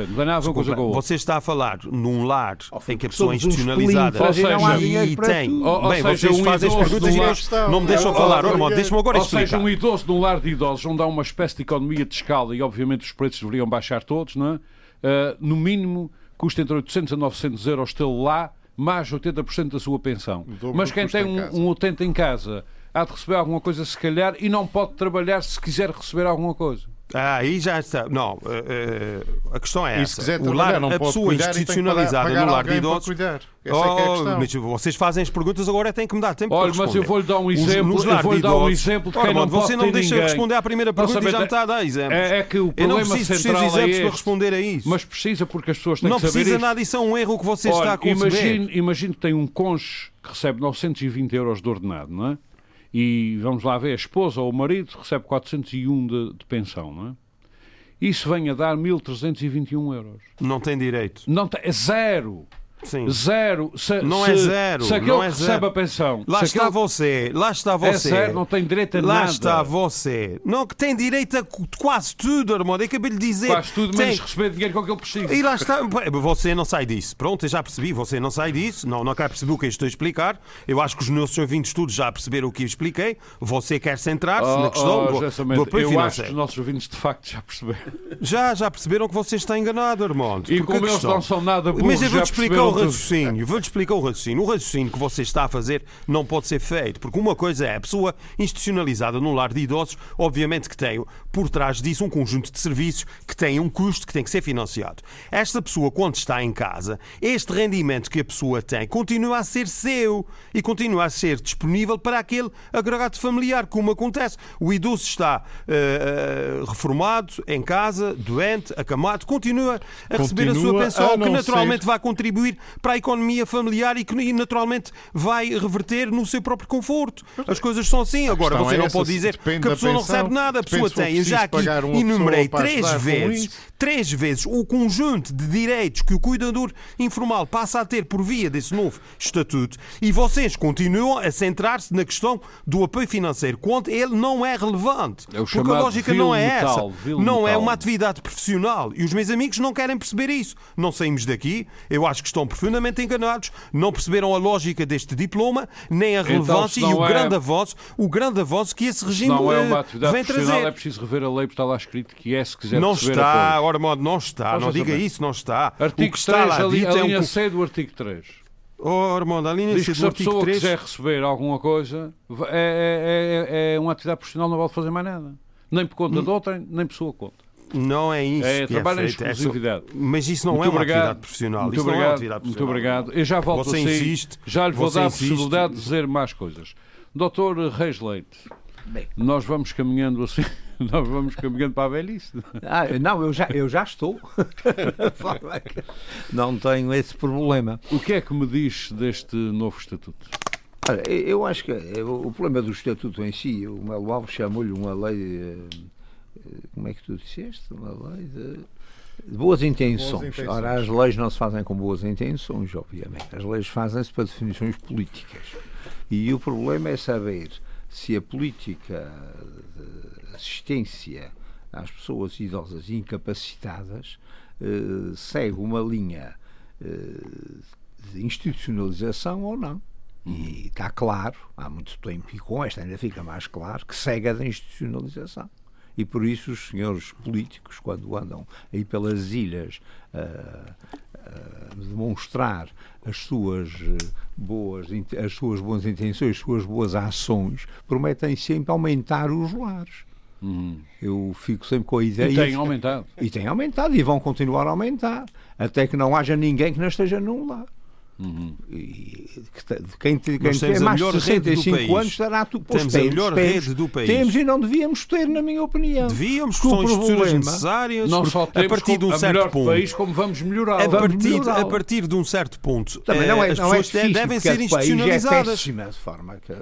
Você está a falar num lar em que a pessoa é institucionalizada pelintras e não há e dinheiro para tem. Ou- ou Bem, seja, vocês um fazem as perguntas e lar- não, me deixam Oh, falar. oh, oh, deixa-me agora Ou seja, explicar. um idoso num lar de idosos onde há uma espécie de economia de escala e obviamente os preços deveriam baixar todos, não é? Ah, no mínimo custa entre 800 a 900 euros tê-lo lá, mais 80% da sua pensão. Mas quem tem em um, um 80 em casa há de receber alguma coisa se calhar e não pode trabalhar se quiser receber alguma coisa. Ah, aí já está. Não, eh, eh, a questão é E essa. o lar, não a pode pessoa cuidar tem que institucionalizada no lar de para idosos. é é a Oh, questão. mas vocês fazem as perguntas, agora têm que me dar tempo Olha, para mas eu responder. vou-lhe dar um Os- exemplo. nos Eu vou-lhe de dar um exemplo de Ora, quem não Armando, pode você ter não deixa ninguém. responder à primeira Não pergunta e já me está a dar exemplos. É, é que o eu não problema preciso central é exemplos para este. responder a isso. Mas precisa porque as pessoas têm não que saber precisa isto. nada, isso é um erro que você está a Olha, conceber. imagine, imagine que tem um cônjuge que recebe 920 euros de ordenado, não é? E vamos lá ver, a esposa ou o marido recebe 401 de, de pensão, não é? Isso vem a dar 1.321 euros. Não tem direito. Não tem, é zero. Sim. Zero. Se, Não se- é zero, Se aquele não é que recebe zero. a pensão. Lá está aquele- você, lá está É você. zero, não tem direito a Lá nada. está você. Não, que tem direito a quase tudo, Armando. Eu acabei de dizer. Faz tudo tem... menos receber dinheiro com que ele precisa. E lá está. Você não sai disso. Pronto, eu já percebi. Você não sai disso. Não, não quer perceber o que eu estou a explicar. Eu acho que os nossos ouvintes todos já perceberam o que eu expliquei. Você quer centrar-se Oh, na questão oh, do, do apoio eu acho que financeiro. os nossos ouvintes de facto já perceberam. Já, já perceberam que você está enganado, Armando. E Porque como eles não são nada burros, Mas eu vou-te explicar o raciocínio. Vou-te explicar o raciocínio. O raciocínio que você está a fazer não pode ser feito. Porque uma coisa é a pessoa institucionalizada num lar de idosos, obviamente que tem por trás disso um conjunto de serviços que tem um custo que tem que ser financiado. Esta pessoa, quando está em casa, este rendimento que a pessoa tem continua a ser seu e continua a ser disponível para aquele agregado familiar, como acontece. O idoso está eh, reformado, em casa, doente, acamado, continua a receber a sua Continua pensão, a que naturalmente ser- vai contribuir para a economia familiar e que naturalmente vai reverter no seu próprio conforto. As coisas são assim. Agora você é não essa, pode dizer que a pessoa não recebe nada. A pessoa tem, eu já aqui enumerei três vezes, três vezes o conjunto de direitos que o cuidador informal passa a ter por via desse novo estatuto e vocês continuam a centrar-se na questão do apoio financeiro, quando ele não é relevante. É Porque a lógica não é essa. metal, vil Não é metal. uma atividade profissional. E os meus amigos não querem perceber isso. Não saímos daqui. Eu acho que estão profundamente enganados. Não perceberam a lógica deste diploma, nem a Então, relevância se e o é- grande avanço, o grande avanço que esse Se regime não é eh, uma atividade vem trazer. é preciso rever a lei, porque está lá escrito que é se quiser Não está, ora modo, não está. Pois não diga também. isso, não está. o Artigo que está 3, lá a, li- dito a é um. linha C do artigo 3. Oh, Armando, a linha Diz que se a pessoa 3. quiser receber alguma coisa, é, é, é, é uma atividade profissional, não pode fazer mais nada. Nem por Hum. conta de outrem, nem por sua conta. Não é isso. É que trabalho em é só- exclusividade. Mas isso não Muito é uma obrigado. atividade profissional. Muito isso não é uma obrigado. atividade Muito obrigado. Eu já volto Você a si. insiste, já lhe vou você dar a possibilidade de dizer mais coisas. Doutor Reis Leite, Bem. nós vamos caminhando assim, nós vamos caminhando para a velhice. Ah, não, eu já, eu já estou. Não tenho esse problema. O que é que me diz deste novo estatuto? Olha, eu acho que eh, o problema do Estatuto em si, o Melo Alves chamou-lhe uma lei. Como é que tu disseste? Uma lei de, de boas, intenções. Boas intenções. Ora, as leis não se fazem com boas intenções, obviamente. As leis fazem-se para definições políticas. E o problema é saber se a política de assistência às pessoas idosas e incapacitadas eh, segue uma linha eh, de institucionalização ou não. E está claro, há muito tempo, e com esta ainda fica mais claro, que segue a da institucionalização. E por isso os senhores políticos, quando andam aí pelas ilhas a demonstrar as suas eh, boas, as suas boas intenções, as suas boas ações, prometem sempre aumentar os lares. Eu fico sempre com a ideia. E tem aumentado. E tem aumentado e vão continuar a aumentar até que não haja ninguém que não esteja num lar. E que te- quem, te- quem Nós temos tem a mais de melhor rede do 65 país. anos estará tu pois Temos a melhor temos, rede do país. Temos e não devíamos ter, na minha opinião. Devíamos, Porque são problema- necessárias. Não só a temos partir de um certo ponto. país, como vamos melhorar. A Vamos partir, a partir de um certo ponto, Também não eh, é, as não é pessoas te- difícil, devem ser país é institucionalizadas. péssima, de forma que...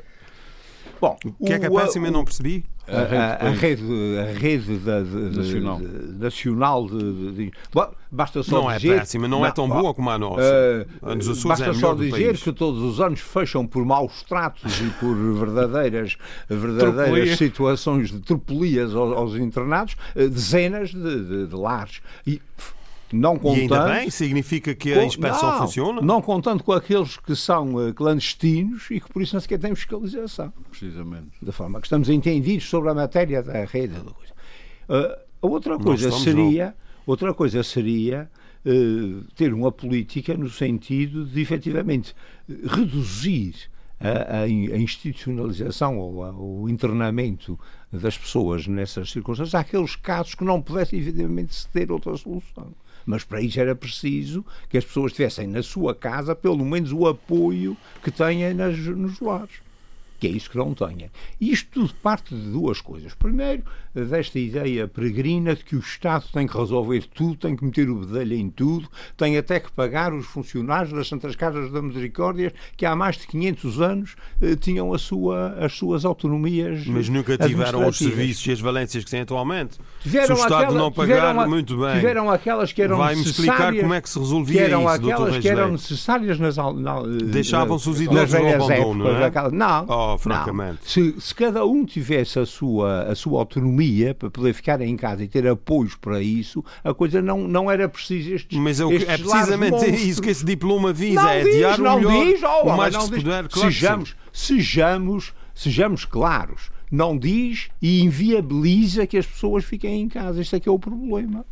Bom, O que é que é péssimo? Eu não percebi. a, a- a rede, a rede da- Nacional. de- nacional de, de- de- Bom, basta só Não é dizer péssima, não é tão boa como a nossa. Açores basta é só dizer país. que todos os anos fecham por maus tratos e por verdadeiras, verdadeiras situações de tropelias aos, aos internados, eh, dezenas de, de- de lares. E não E contando, ainda bem, significa que a inspeção não, funciona. Não contando com aqueles que são eh, clandestinos e que por isso não sequer têm fiscalização Precisamente. da forma que estamos entendidos sobre a matéria da rede. da coisa. A outra coisa estamos, seria, outra coisa seria eh, ter uma política no sentido de efetivamente reduzir a, a in- a institucionalização ou a- o internamento das pessoas nessas circunstâncias àqueles casos que não pudessem efetivamente se ter outra solução. Mas para isso era preciso que as pessoas tivessem na sua casa pelo menos o apoio que têm nas, nos lares que é isso que não. E isto tudo parte de duas coisas. Primeiro, desta ideia peregrina de que o Estado tem que resolver tudo, tem que meter o bedelho em tudo, tem até que pagar os funcionários das Santas Casas da Misericórdia, que há mais de 500 anos eh, tinham a sua, as suas autonomias. Mas nunca tiveram os serviços e as valências que têm atualmente. Tiveram se o Estado aquela- não pagar, a- muito bem. Tiveram aquelas que eram Vai-me explicar como é que se que resolvia eram isso, aquelas que eram necessárias nas, na, eh, Deixavam-se os nas idosos no abandono, não é? daquela- não, Oh, não. francamente. Se, se cada um tivesse a sua, a sua autonomia para poder ficar em casa e ter apoios para isso, a coisa não, não era preciso estes Mas é, o que- estes é precisamente isso que esse diploma visa, não é diz, adiar não o melhor, diz, oh, o mais não diz. puder. Claro sejamos, sejamos, sejamos claros. Não diz e inviabiliza que as pessoas fiquem em casa. Este é que é o problema.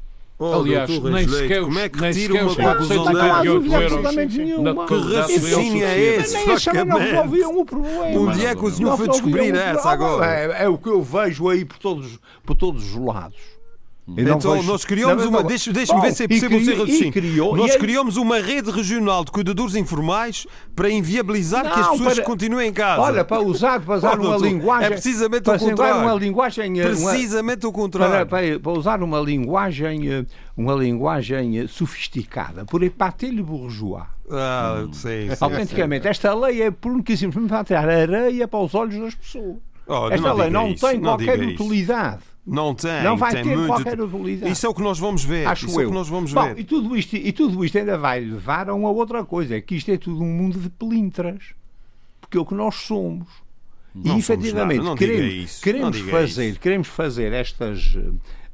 Oh, Aliás, doutor nem sequer como é que nem retira sequer uma os conclusão 488 Não há dessa? dúvida euros Que raciocínio é esse? Nem também não resolviam o problema. Onde é que o senhor foi descobrir essa agora? É, é o que eu vejo aí por todos, por todos os lados. Eu não Então, vejo- nós criamos Não, uma. não, Deixa- Deixa-me Bom, ver se é possível criou- ser criou- Nós e aí- criamos uma rede regional de cuidadores informais para inviabilizar que as Não, pessoas para- continuem em casa. Olha, para usar, para usar Oh, uma doutor, linguagem. é precisamente para o usar contrário. uma linguagem. eh, uma- Precisamente o para, contrário. para, para usar uma linguagem, eh, uma linguagem eh, sofisticada, por epater-lhe bourgeois. Ah, sim, sim, Autenticamente, esta lei é por um simplesmente para tirar areia para os olhos das pessoas. Olha, Esta não lei não isso, tem não qualquer diga isso. Não tem. Não vai tem ter muito... qualquer utilidade. Isso é o que nós vamos ver. Acho Isso é o eu. que nós vamos Bom, ver. e, tudo isto, e tudo isto ainda vai levar a uma outra coisa, é que isto é tudo um mundo de pelintras. Porque é o que nós somos. Não e efetivamente não queremos, não queremos diga fazer, isso. queremos fazer estas,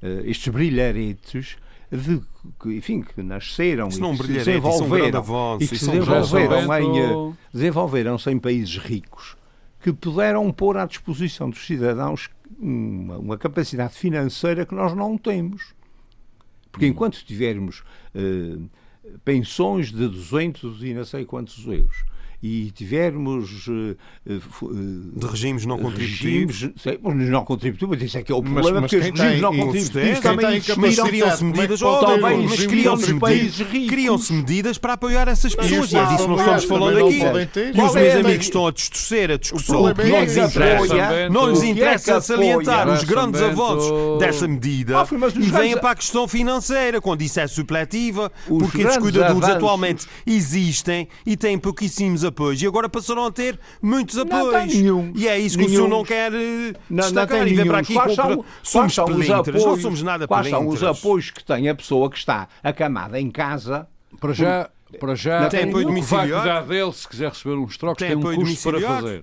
eh, estes brilharetes de, que, enfim, que nasceram Isso e não é que se é grande desenvolveram, avanço, e que se é um desenvolveram, em, eh, desenvolveram-se em países ricos que puderam pôr à disposição dos cidadãos uma, uma capacidade financeira que nós não temos. Porque Hum. enquanto tivermos eh, pensões de 200 e não sei quantos euros e tivermos eh, eh, eh, De regimes não contributivos. regimes, sei, mas não contributivos, isso é que é o Mas- problema, mas porque os regimes tem- não contributivos também Mas criam-se é medidas, oh, mas existiram nos criam-se países ricos. criam-se medidas para apoiar essas pessoas. E é disso que nós estamos falando aqui. E os é meus a- amigos estão a distorcer a discussão. que é não lhes é interessa. Não lhes é interessa salientar os grandes avanços dessa medida Ah, mas os e venha para a questão financeira, quando isso é supletiva, Os porque esses grandes cuidadores atualmente existem e têm pouquíssimos apoios e agora passaram a ter muitos Não tem apoios. nenhum. E é isso que o Nenhum. senhor não quer eh, Não, não destacar tem e vem para aqui Quais são, somos quais são os pelintras, apoios, não somos nada quais são os apoios que tem a pessoa que está acamada em casa Para já, para já Não tem apoio vai cuidar dele se quiser receber uns trocos Tem tem, um apoio custo para fazer.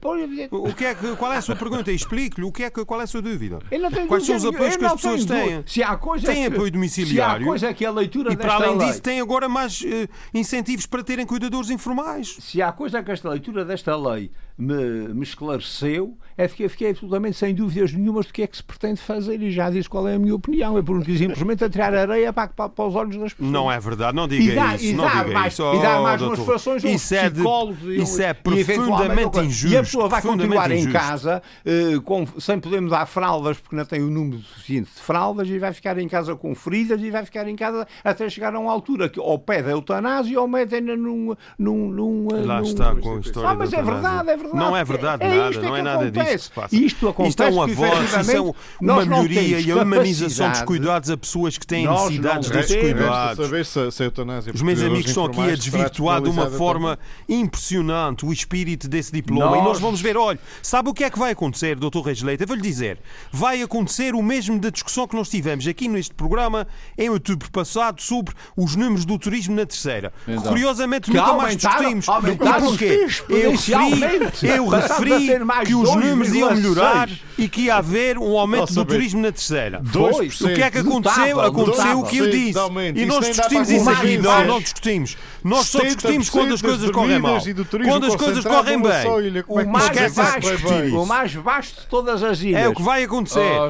O que é que, qual é a sua pergunta? Explique-lhe o que é que, qual é a sua dúvida. Quais são os apoios que as pessoas têm? Se há coisa que- apoio domiciliário. Se há coisa que a leitura E para desta além lei, disso, tem agora mais eh, incentivos para terem cuidadores informais. se há coisa que esta leitura desta lei me, me esclareceu, é que eu fiquei absolutamente sem dúvidas nenhumas do que é que se pretende fazer e já disse qual é a minha opinião. É porque simplesmente a tirar areia para, para, para os olhos das pessoas. Não é verdade, não diga E dá- isso. e não dá diga mais- isso. e dá Oh, mais doutor. demonstrações um isso é, de, psicólogo e um- isso é e eventualmente profundamente outra- injusto. E a pessoa vai continuar em casa eh, com- sem poder dar fraldas porque não tem o número suficiente de fraldas e vai ficar em casa com feridas e vai ficar em casa até chegar a uma altura que ou pede a eutanásia ou metem-na num, num, num, eh, Lá num- está com a história Ah, mas é verdade, é verdade. Não é verdade É nada, não que é nada disso que acontece. se passa. Isto acontece Isto é um avanço, isso é um- uma melhoria e a humanização dos cuidados a pessoas que têm Nós não necessidades desses Resta cuidados. saber se, se Os meus amigos estão aqui a desvirtuar de uma forma impressionante o espírito desse diploma. Nós- E nós vamos ver, olha, sabe o que é que vai acontecer, Dr. Reis Leite? Eu vou-lhe dizer, vai acontecer o mesmo da discussão que nós tivemos aqui neste programa em outubro passado sobre os números do turismo na terceira. Então. Curiosamente, Que nunca mais aumentaram- discutimos. e porquê? Eu referi, eu a referi que os números iam 2,6. melhorar e que ia haver um aumento do turismo na terceira. Foi. O que é que aconteceu? Aconteceu o que eu disse. E Isso nós discutimos isso aqui. Não, não discutimos. Nós só discutimos quando as 70% coisas correm mal. Quando as coisas correm bem. é O mais, baixo, o mais baixo de todas as ilhas. É o que vai acontecer. Oh,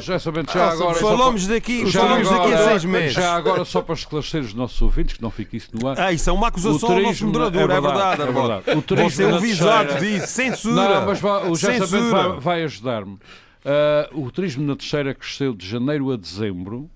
Ah, agora. Falamos só daqui, falamos daqui a agora- seis meses. Já agora, só para esclarecer os nossos ouvintes, que não fique isso no ar. Ah, isso é uma acusação ao nosso moderador, é verdade. é verdade. O turismo Você é visado terceira- disso. Censura. Não, mas vai- o Censura. vai, vai ajudar-me. Ah, o turismo na terceira cresceu de janeiro a dezembro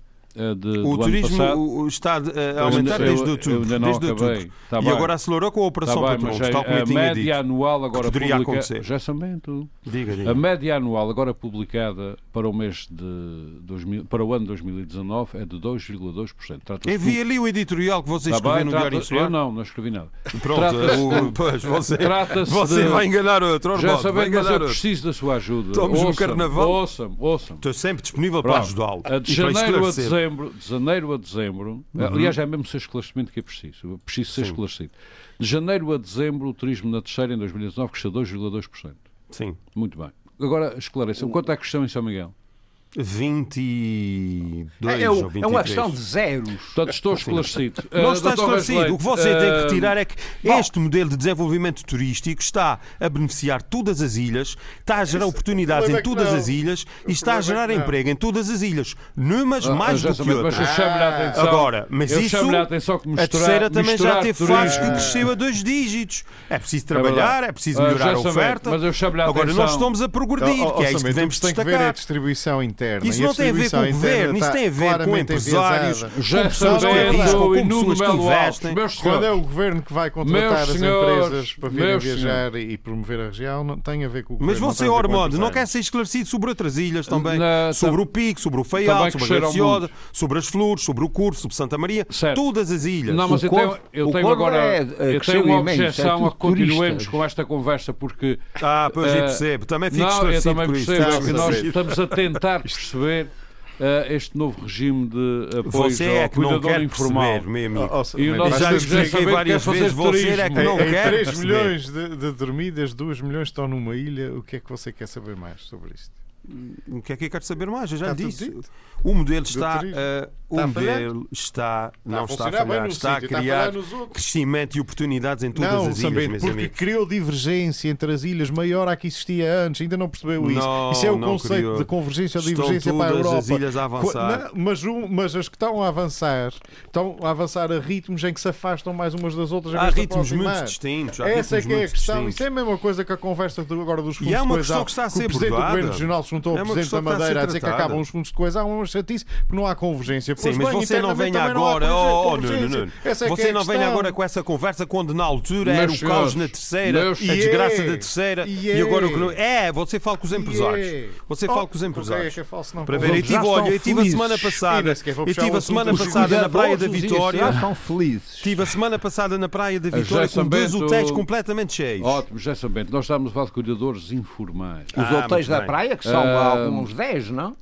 de, O turismo está a Eu aumentar ainda- desde eu- outubro. eu desde acabei. outubro. Tá e bem. agora acelerou com a Tá Operação Patrões, mas tal como a, eu a média dito. anual agora poderia publica- acontecer. Já sabendo. Diga, diga. A média anual agora publicada para o mês de 2000, para o ano 2019 é de 2,2%. Trata-se Eu de vi ali o editorial que você Tá escreveu bem, no Diário Eu Insular. não, não escrevi nada. Pronto, o- pois, você, você de- vai enganar outro, Já sabendo, mas eu preciso da sua ajuda. Estamos no carnaval. Ouça-me, ouça-me. Estou sempre disponível para ajudá-lo. A De janeiro a esclarecer. Dezembro, de janeiro a dezembro, aliás, é mesmo ser esclarecimento que é preciso. Eu preciso ser Sim. esclarecido. De janeiro a dezembro, o turismo na terceira em 2019 cresceu 2,2%. Sim. Muito bem. Agora esclareçam. Quanto é que cresceu em São Miguel? 22 É, é, ou o- 23. é uma questão de zeros. Portanto, estou esclarecido. Não Ah, está esclarecido. O que você tem que ah, retirar é que este modelo de desenvolvimento turístico está a beneficiar todas as ilhas, está a gerar oportunidades em é todas as ilhas e está a é gerar emprego em todas as ilhas, numas ah, mais do que Mas outras. chamo-lhe a atenção. Agora, mas eu isso a atenção que a misturar, terceira também já misturar teve fases que cresceu a dois dígitos. É preciso É trabalhar, é preciso Ah, melhorar a oferta. Mas eu chamo-lhe a Agora nós estamos a progredir, ó, que é isto que devemos se tem que ver a destacar. distribuição interna interna. Isso e a não tem a ver com o governo, isso está tem a ver com empresários, com pessoas que arriscam, com pessoas que investem. Quando é o governo que vai contratar as empresas para virem viajar e promover a região, não tem a ver com o Mas governo. não você, tem a ver com Ormond, não quer ser esclarecido sobre outras ilhas também? Na- sobre o Pico, sobre o Faial, também sobre a Graciosa, sobre as Flores, sobre o Curso, sobre Santa Maria. Todas as ilhas. Não, mas eu tenho, eu agora é- é- eu tenho uma é objeção a que continuemos com esta conversa porque Ah, pois eu Eh, percebo. Também fico não, eu esclarecido também percebo nós estamos a tentar perceber eh, este novo regime de apoio Você é ao que não cuidador quer informal. perceber, meu amigo. Oh, oh, E o nosso já que expliquei várias vezes, você é que turismo. não em quer 3 perceber. milhões de, de dormidas, 2 milhões estão numa ilha. O que é que você quer saber mais sobre isto? O que é que eu quero saber mais? Eu já Está disse. dito. O modelo está, turismo. O modelo está, não está a falhar, está a a criar crescimento e oportunidades em todas não, as ilhas, meus porque criou divergência entre as ilhas maior a que existia antes. Ainda não percebeu isso. Não, isso é o conceito criou. de convergência ou divergência para a Europa. as ilhas a avançar. Mas, um- mas as que estão a avançar estão a avançar a ritmos em que se afastam mais umas das outras. Há ritmos muito distintos. Há Essa é que é a questão. Isso é a mesma coisa que a conversa agora dos fundos E é uma de coesão. que está a o ser Presidente do. Governo Regional se juntou ao É uma Presidente da questão que está a ser Madeira a dizer que acabam os fundos de coesão. É uma chatice porque não há convergência. Sim, Pois mas bem, você não não há agora, oh, oh, Nuno, convergência. Nuno. Essa é é Você a não venha questão. agora com essa conversa quando na altura era o caos na terceira, meus- a E desgraça é, da terceira e e agora o é. que não. É, você fala com os empresários. É. Você Oh, fala com os é empresários. é falso, não Para ver, eu já tive, olha, eu tive a semana passada, eu tive a semana passada na Praia da Vitória. Estão felizes. Estive a semana passada na Praia da Vitória com dois hotéis completamente cheios. Ótimo, já sabendo. Nós estamos a falar de cuidadores informais. Os Ah, hotéis da praia, que são Ah, alguns 10, não?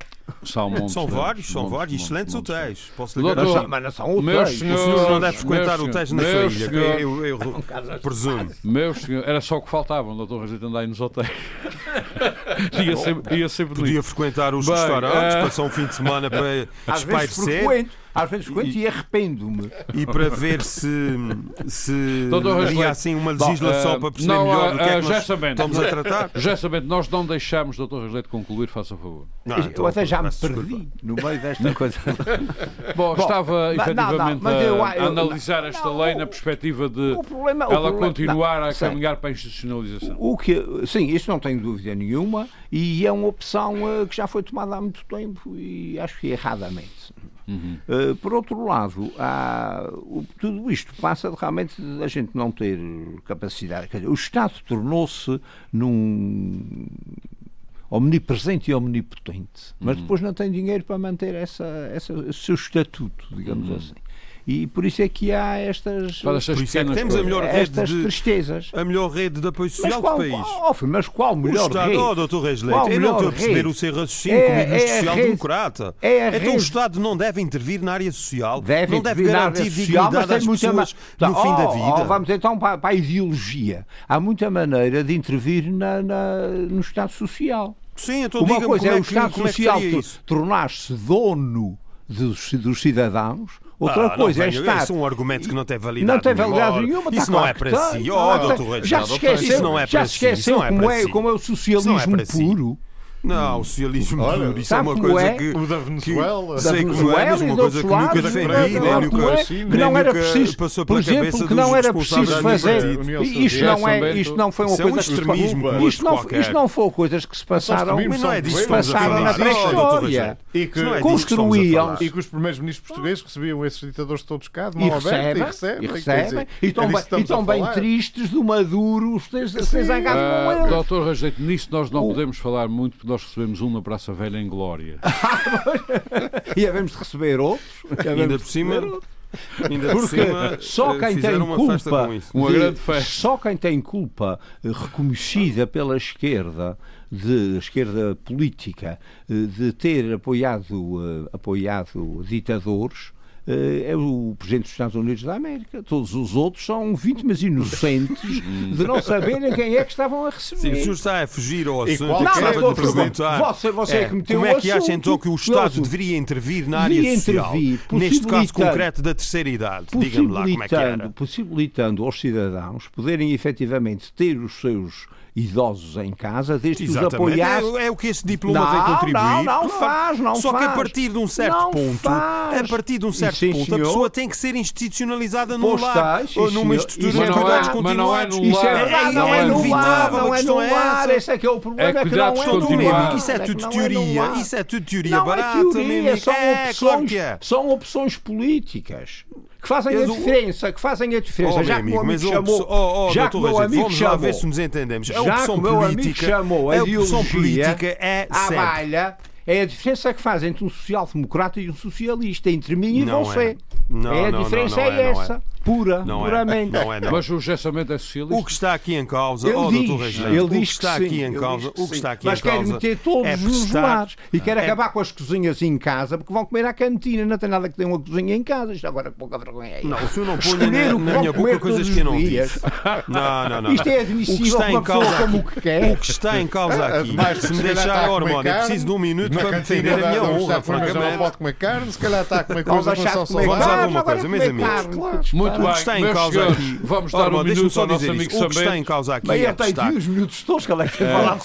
São, montes São deles, vários, são montes, vários, excelentes montes. hotéis. Posso lhe Doutor, Mas garantir. são, mas não são hotéis. O senhor não deve frequentar hotéis na sua ilha, eu, eu, eu presumo. Meus senhores, era só o que faltava, o doutor Rosito andar aí nos hotéis. ia, ser, ia ser. Podia frequentar os Bem, restaurantes, eh, passar um fim de semana para Às vezes espairecer frequento, às vezes frequento e arrependo-me. e para ver se, se havia assim uma legislação eh, para perceber não, melhor eh, do que é que nós estamos a tratar. Já sabendo, nós não deixamos o doutor Rosleito concluir, faça favor. Não, eu então, até já me perdi desculpa. no meio desta coisa. Bom, estava mas- não, efetivamente não, mas eu- a, a eu- analisar esta não, lei o- na perspectiva de o problema- o ela problema- continuar não, a sei. caminhar para a institucionalização. O que, sim, isso não tenho dúvida nenhuma e é uma opção eh, que já foi tomada há muito tempo e acho que erradamente. Eh, por outro lado, há- o- tudo isto passa de realmente a gente não ter capacidade. Dizer, o Estado tornou-se num omnipresente e omnipotente, mas depois não tem dinheiro para manter essa, essa, esse seu estatuto, digamos assim. E por isso é que há estas, Para estas Por isso é que temos a melhor rede estas de, tristezas. a melhor rede de apoio social qual, do país. qual, oh, mas qual O melhor Estado, rede? oh, doutor Reis Qual Leite, eu não melhor estou a perceber rede? o seu raciocínio É- como é ministro social-democrata. é então rede- o Estado não deve intervir na área social, Deve não deve intervir na garantir área social, mas dignidade às muita pessoas ma- no fim da Oh, vida. oh, vamos então para, para a ideologia. Há muita maneira de intervir na, na- no Estado Social. Sim, então Uma coisa como é é o Estado é que Social isso. tornar-se dono dos, dos cidadãos. Outra Ah, não coisa é venha, estar. Isso é um argumento que não tem validade Não tem validade nenhuma. nenhuma. Isso não é para tem. si. Não Oh, é doutor para- Reis, Já não, esqueceu, isso não é já para se si, isso esqueceu não é como, para é, como é o não é socialismo para puro. Não, o socialismo Olha, isso é sabe uma como coisa é? que. O da Venezuela. da Sei como é, Venezuela mas e uma coisa que nunca defendi, não, nem não, nunca- não é- que não era preciso, passou por pela exemplo, cabeça que não dos era preciso fazer. Isto não, é, isto não foi uma Isso é um coisa que se extremismo como isto não, isto não foi coisas que se passaram, Mas não é disso que passaram na pré-história. E que, Não é que construíam- e que os primeiros ministros portugueses recebiam esses ditadores todos cá, de mão aberta, e recebem. e recebem, e é estão bem, que tristes do Maduro ter zangado com Ah, eles. doutor Rajeito, nisso nós não podemos falar muito porque nós recebemos um na Praça Velha em Glória. E havemos de receber outros. Ainda por cima, ainda por Porque cima, só eh, quem tem culpa. Uma de- grande festa. só quem tem culpa eh, reconhecida pela esquerda, de esquerda política, eh, de ter apoiado, apoiado ditadores. Eh, É o Presidente dos Estados Unidos da América. Todos os outros são vítimas inocentes de não saberem quem é que estavam a Sim, receber. o senhor está a fugir ao assunto. de lhe outro perguntar. Você- você é que meteu como é que acha então que o Estado deveria intervir na área Devia social? Neste caso concreto da terceira idade. Diga-me lá como é que possibilitando, era. possibilitando aos cidadãos poderem efetivamente ter os seus idosos em casa, desde que os apoiasse. É, é o que este diploma Não, tem contribuído. não, não Claro. faz, não Só que a faz. partir de um certo Não ponto, faz. a partir de um certo sim, ponto, a senhor. pessoa tem que ser institucionalizada num Pois lar está, sim, ou numa estrutura de é cuidados não é continuados. Isso é lar. verdade, É não é lar, inevitável, não a é questão no é lar, esse é que é o problema, É é que não é no lar. isso é é tudo não teoria, isso é tudo teoria Não barata, é teoria, É, que é. são opções políticas que fazem Mas a diferença, que fazem a diferença. Oh, já que o amigo, amigo a chamou, oh, oh, já que meu Rogério, amigo vamos lá chamou, ver se nos entendemos. A já que o meu amigo chamou a a opção política é sempre. balha, é a diferença que faz entre um social-democrata e um socialista, entre mim e Não você. é. Não, é a não, diferença não, não é, é, não é. Pura, Não é. puramente. Não é, não. Mas o gessamento é socialista? O que está aqui em causa, Ele oh, diz, doutor ele o que diz está que aqui sim, em causa, o que está aqui Mas em quer causa meter todos é nos lares e quer é- acabar com as cozinhas em casa porque vão comer à cantina, não tem nada que ter uma cozinha em casa. Isto agora pouca vergonha é Não, o senhor não põe na, na minha comer boca coisas que eu não disse. Não, não, não. Isto é O que admissível está para em uma pessoa causa como o que quer. O que está em causa aqui, Mais, se me deixar está a a comer hormônio, eu preciso de um minuto para defender a minha honra, Portuguesa não francamente. pode comer carne, se calhar está a comer Não coisas que não deixar são de comer Vamos lá ver carne, uma agora coisa, meus amigos. carne. Muito O que está em causa senhores, aqui, vamos dar irmão, um minuto só ao nosso dizer amigo isto. O que está em causa aqui Bem, é aqui os minutos todos que ele é que tem falado.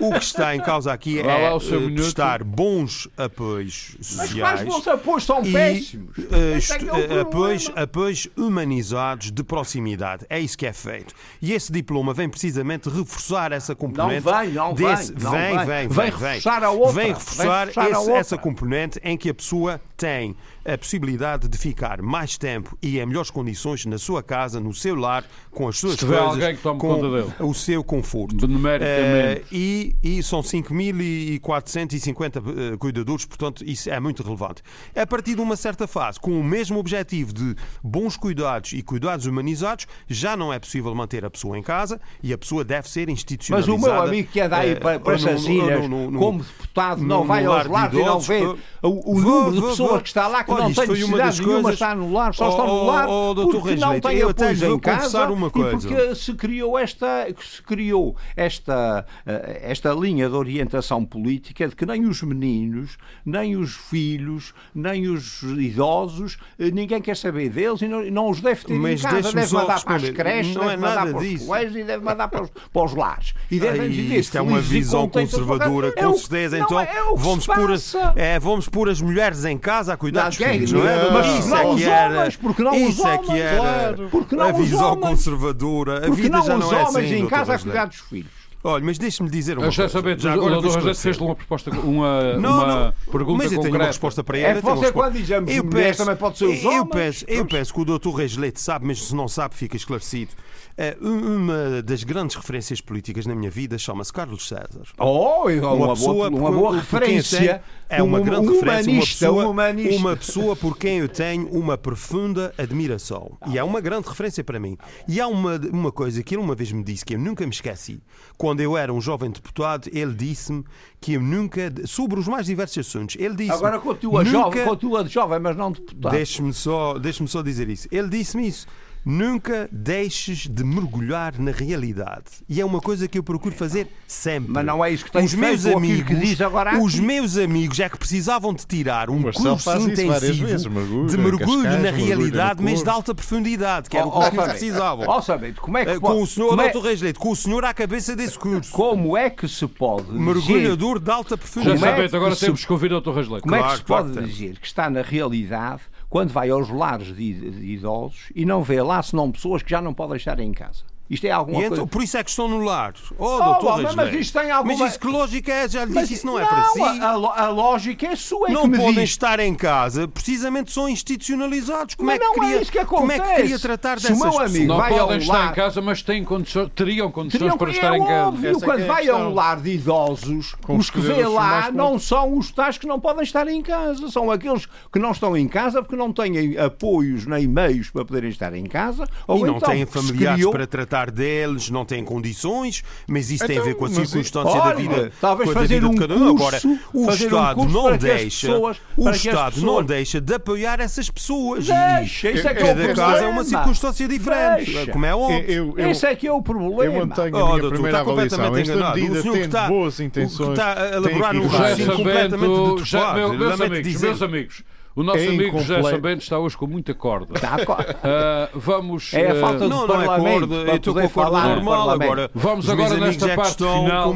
O que está em causa aqui Vá é lá o seu eh, minuto. prestar bons apoios Mas quais sociais bons apoios são e péssimos. eh, Esse é que é o eh, apoios, problema. apoios humanizados de proximidade. É isso que é feito. E esse diploma vem precisamente reforçar essa componente. vem, não desse, vem, não vem, vem. vem, Vem reforçar a outra, Vem vem reforçar, reforçar a esse- outra. essa componente em que a pessoa tem a possibilidade de ficar mais tempo e em melhores condições na sua casa, no seu lar, com as suas tiver coisas, alguém que tome com conta dele. o seu conforto. Eh, e, e são 5.450 eh, cuidadores, portanto, isso é muito relevante. A partir de uma certa fase, com o mesmo objetivo de bons cuidados e cuidados humanizados, já não é possível manter a pessoa em casa e a pessoa deve ser Mas institucionalizada. o meu amigo que anda aí eh, para, para essas ilhas, como deputado, no- não vai aos lares e não vê o, o vou, número de pessoas vou. que está lá que não tem necessidade nenhuma estar no lar, só Oh, estão no lar oh, oh, doutor porque não até apoios em casa uma e coisa. porque se criou esta, se criou esta, eh, esta linha de orientação política de que nem os meninos, nem os filhos, nem os idosos, eh, ninguém quer saber deles e não, não os deve ter Mas em casa, deve mandar para as creches, Não deve é mandar nada para os disso. colégios e deve mandar para os, para os lares. E Ai, viver isto é uma e visão conservadora, É com certeza. Então é- é vamos, pôr as, é, vamos pôr as mulheres em casa a cuidar dos quem- filhos, não é? não, Mas não, é os que era, homens, porque não os isso é que homens, era. Porque não a os visão homens. conservadora. A Porque vida não já os não é homens assim, em doutor casa a cuidar dos filhos. Olha, mas deixe-me dizer uma Eu já coisa. sabia, Já o agora doutor José esclarecer. fez-lhe uma proposta, uma, Não, uma não. pergunta Mas eu tenho uma resposta para É eu tenho uma você, quando dizemos eu penso, também pode ser os eu homens. Penso, eu penso que o doutor Reis Leite sabe, mas se não sabe, fica esclarecido. Eh, Uma das grandes referências políticas na minha vida chama-se Carlos César. Oh, uma, uma boa, pessoa uma boa quem eu referência. é uma um, grande um referência, uma pessoa, um humanista. uma pessoa por quem eu tenho uma profunda admiração. E é uma grande referência para mim. E há uma, uma coisa que ele uma vez me disse que eu nunca me esqueci. Quando eu era um jovem deputado, ele disse-me que eu nunca, sobre os mais diversos assuntos, ele disse Agora continua nunca, jovem, continua jovem, mas não deputado. Deixe-me só, deixe só dizer isso. Ele disse-me isso. Nunca deixes de mergulhar na realidade. E é uma coisa que eu procuro fazer sempre. Mas não é isso que tem os feito, meus aquilo amigos, que diz agora Os aqui. meus amigos é que precisavam de tirar um O Marcelo curso intensivo vezes, mergulha de mergulho Cascais, na realidade, mas de alta profundidade, que era o Ó, ó, que eles sabe, precisavam. ó, sabe, como é que Eh, pode- Com o senhor como é- Dr. Reis Leite, com o senhor à cabeça desse curso. Como é que se pode dizer, Mergulhador de alta Já profundidade. É sabem, agora se- temos que ouvir o doutor Rasleito. como é que Claro, se claro pode tem. dizer que está na realidade quando vai aos lares de, de idosos e não vê lá senão pessoas que já não podem estar em casa? Isto é alguma então, coisa... por isso é que estão no lar. Oh, Oh, doutor mas isto tem alguma- Mas isso que lógica é? Já lhe disse, isso não é para si. A, a lógica é sua, é não podem diz. estar em casa, precisamente são institucionalizados. Como Mas é que não queria, é isso que Como é que acontece. queria tratar dessas meu pessoas? amigo Não podem ao estar lar- em casa, mas têm condições, teriam condições Teriam para que- estar é em casa. óbvio, Essa é quando é vai a um lar de idosos, Com os que vê lá não são os tais que não podem estar em casa. São aqueles que não estão em casa porque não têm apoios nem meios para poderem estar em casa. Ou E não então têm familiares criou- para tratar deles, não têm condições, mas isso tem a Então, ver com a circunstância Olha, da vida, talvez com a da fazer vida de um cada um. curso, Agora, o um Estado curso não deixa, pessoas- o Estado não pessoas- deixa de apoiar essas pessoas. Deixa, isso é que é o problema. caso é uma circunstância diferente, Deixa. como é óbvio. Eu, eu, Esse é que é o eu problema. mantenho Oh, a minha doutor, primeira está completamente enganado. o senhor que está, boas o que intenções. está a elaborar um raciocínio completamente deturpado. amigos, meus amigos, O nosso é amigo José. Sabente está hoje com muita corda. Está a co- Ah, vamos. É a falta de Não, não é corda, eu estou com a corda normal. Agora, Vamos os agora nesta parte final,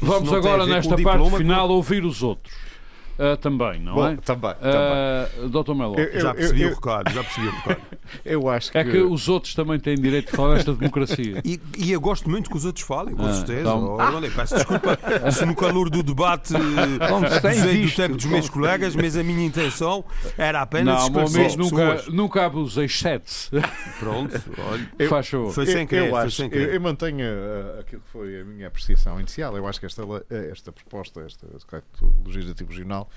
Vamos agora nesta parte final ouvir os outros. Ah, também, não Bom, é? também, Ah, Dr. Melo. Eu- Já percebi eu- o recado, já percebi o recado. Eu acho que. É que os outros também têm direito de falar nesta democracia. E, e eu gosto muito que os outros falem, com Ah, certeza. então- Oh, olha, peço desculpa se no calor do debate Como se tem abusei do tempo dos meus colegas, mas a minha intenção era apenas Não, meu esclarecer amigo, as nunca, nunca abusei sete. Pronto, olha. Faz favor. Foi sem querer, eu, acho, sem eu, querer. eu mantenho uh, aquilo que foi a minha apreciação inicial. Eu acho que esta, eh, esta proposta, este decreto legislativo regional,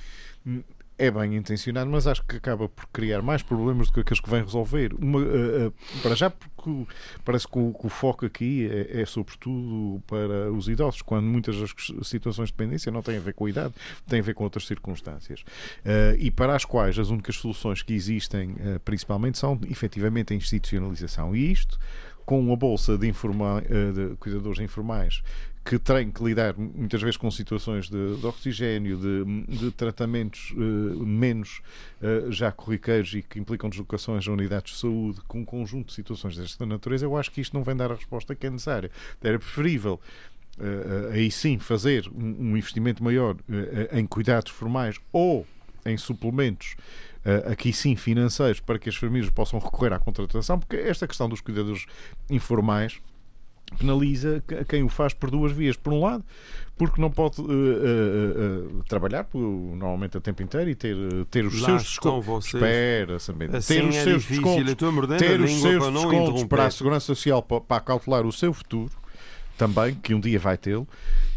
é bem intencionado, mas acho que acaba por criar mais problemas do que aqueles que vem resolver. Uma, uh, uh, para já, porque parece que o, que o foco aqui é, é sobretudo para os idosos, quando muitas das situações de dependência não têm a ver com a idade, têm a ver com outras circunstâncias. Uh, e para as quais as únicas soluções que existem, principalmente, são efetivamente a institucionalização. E isto com uma bolsa de, informa- de cuidadores informais que têm que lidar muitas vezes com situações de, de oxigênio, de, de tratamentos eh, menos eh, já corriqueiros e que implicam deslocações a unidades de saúde, com um conjunto de situações desta natureza, eu acho que isto não vem dar a resposta que é necessária. Era preferível eh, aí sim fazer um, um investimento maior em cuidados formais ou em suplementos aqui sim financeiros para que as famílias possam recorrer à contratação, porque esta questão dos cuidadores informais penaliza que- quem o faz por duas vias. Por um lado, porque não pode eh, eh, eh, trabalhar por, normalmente a tempo inteiro e ter, eh, ter os Lá seus descontos. Espera, Samento. Assim ter os é seus difícil, descontos ter os seus para descontos para a Segurança Social para, para cautelar o seu futuro também, que um dia vai tê-lo,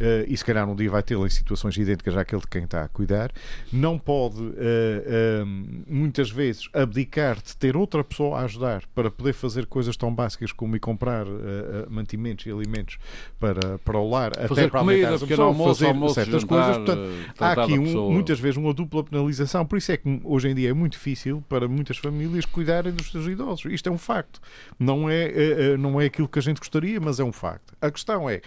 eh, e se calhar um dia vai tê-lo em situações idênticas àquele de quem está a cuidar, não pode eh, eh, muitas vezes abdicar de ter outra pessoa a ajudar para poder fazer coisas tão básicas como ir comprar mantimentos e alimentos para, para o lar, até Fazer para comida, alimentar essa pequeno pessoa, almoço, fazer almoço, certas jantar, coisas. Portanto, há aqui um- muitas vezes uma dupla penalização, por isso é que hoje em dia é muito difícil para muitas famílias cuidarem dos seus idosos. Isto é um facto. Não é, não é aquilo que a gente gostaria, mas é um facto. A questão é.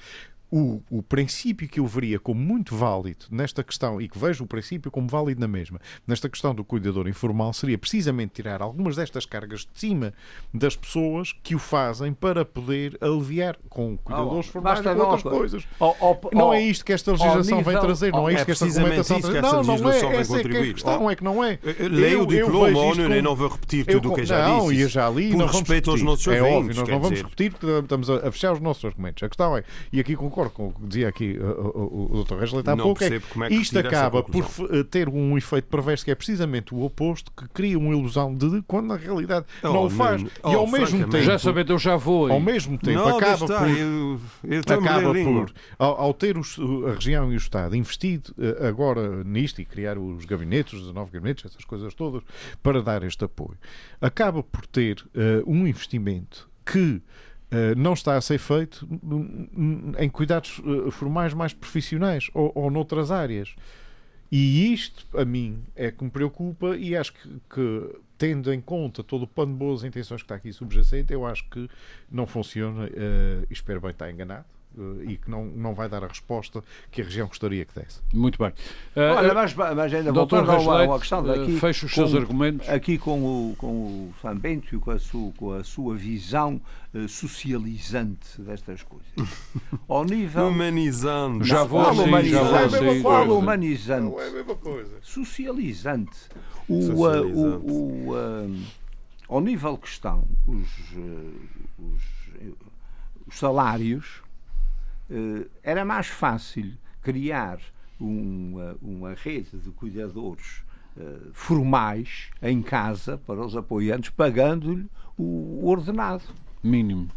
O, o princípio que eu veria como muito válido nesta questão, e que vejo o princípio como válido na mesma, nesta questão do cuidador informal, seria precisamente tirar algumas destas cargas de cima das pessoas que o fazem para poder aliviar com cuidadores Oh, formais basta com outras coisa. coisas. Ao- ao- Não ao- é isto que esta legislação nível- vem trazer, não é é isto que esta isso que traz. esta Não, não legislação é. vem Essa é que é a contribuir. questão, Oh. é que não é. Leio o diploma, ONU, como- não vou repetir tudo o que já não, disse. e eu já li, Por não respeito aos nossos É ouvintes, óbvio, nós não vamos repetir porque estamos a, a fechar os nossos argumentos. A questão é, e aqui concordo com o que dizia aqui uh, o, o, o Dr. Reis há Não pouco, é como é que isto acaba por f- ter um efeito perverso que é precisamente o oposto, que cria uma ilusão de quando na realidade Oh, não o faz. Nuno, e oh, ao mesmo francamente. tempo, Já sabendo, eu já vou. ao mesmo tempo Não, acaba estar, por eu, eu acaba por, ao, ao ter os- a região e o Estado investido eh, agora nisto e criar os gabinetes, os 19 gabinetes, essas coisas todas, para dar este apoio, acaba por ter eh, um investimento que eh, não está a ser feito n- n- em cuidados eh, formais mais profissionais ou, ou noutras áreas. E isto, a mim, é que me preocupa e acho que, que, tendo em conta todo o plano de boas intenções que está aqui subjacente, eu acho que não funciona eh, e espero bem estar enganado eh, e que não, não vai dar a resposta que a região gostaria que desse. Muito bem. Olha, Ah, mas, mas ainda Dr. voltando uma questão daqui. eh, feche os com- seus argumentos. Aqui com o, com o São Bento e com a sua, com a sua visão eh, socializante destas coisas. Ao nível. Humanizando. Já vou, Fala sim, já humanizante. vou, É a mesma sim. Fala coisa. humanizante. Não é a mesma coisa. Socializante. O, Socializante. o, o, ah, ao nível que estão os, os, eh, os salários, eh, era mais fácil criar uma, uma rede de cuidadores eh, formais em casa para os apoiantes, pagando-lhe o ordenado. Mínimo.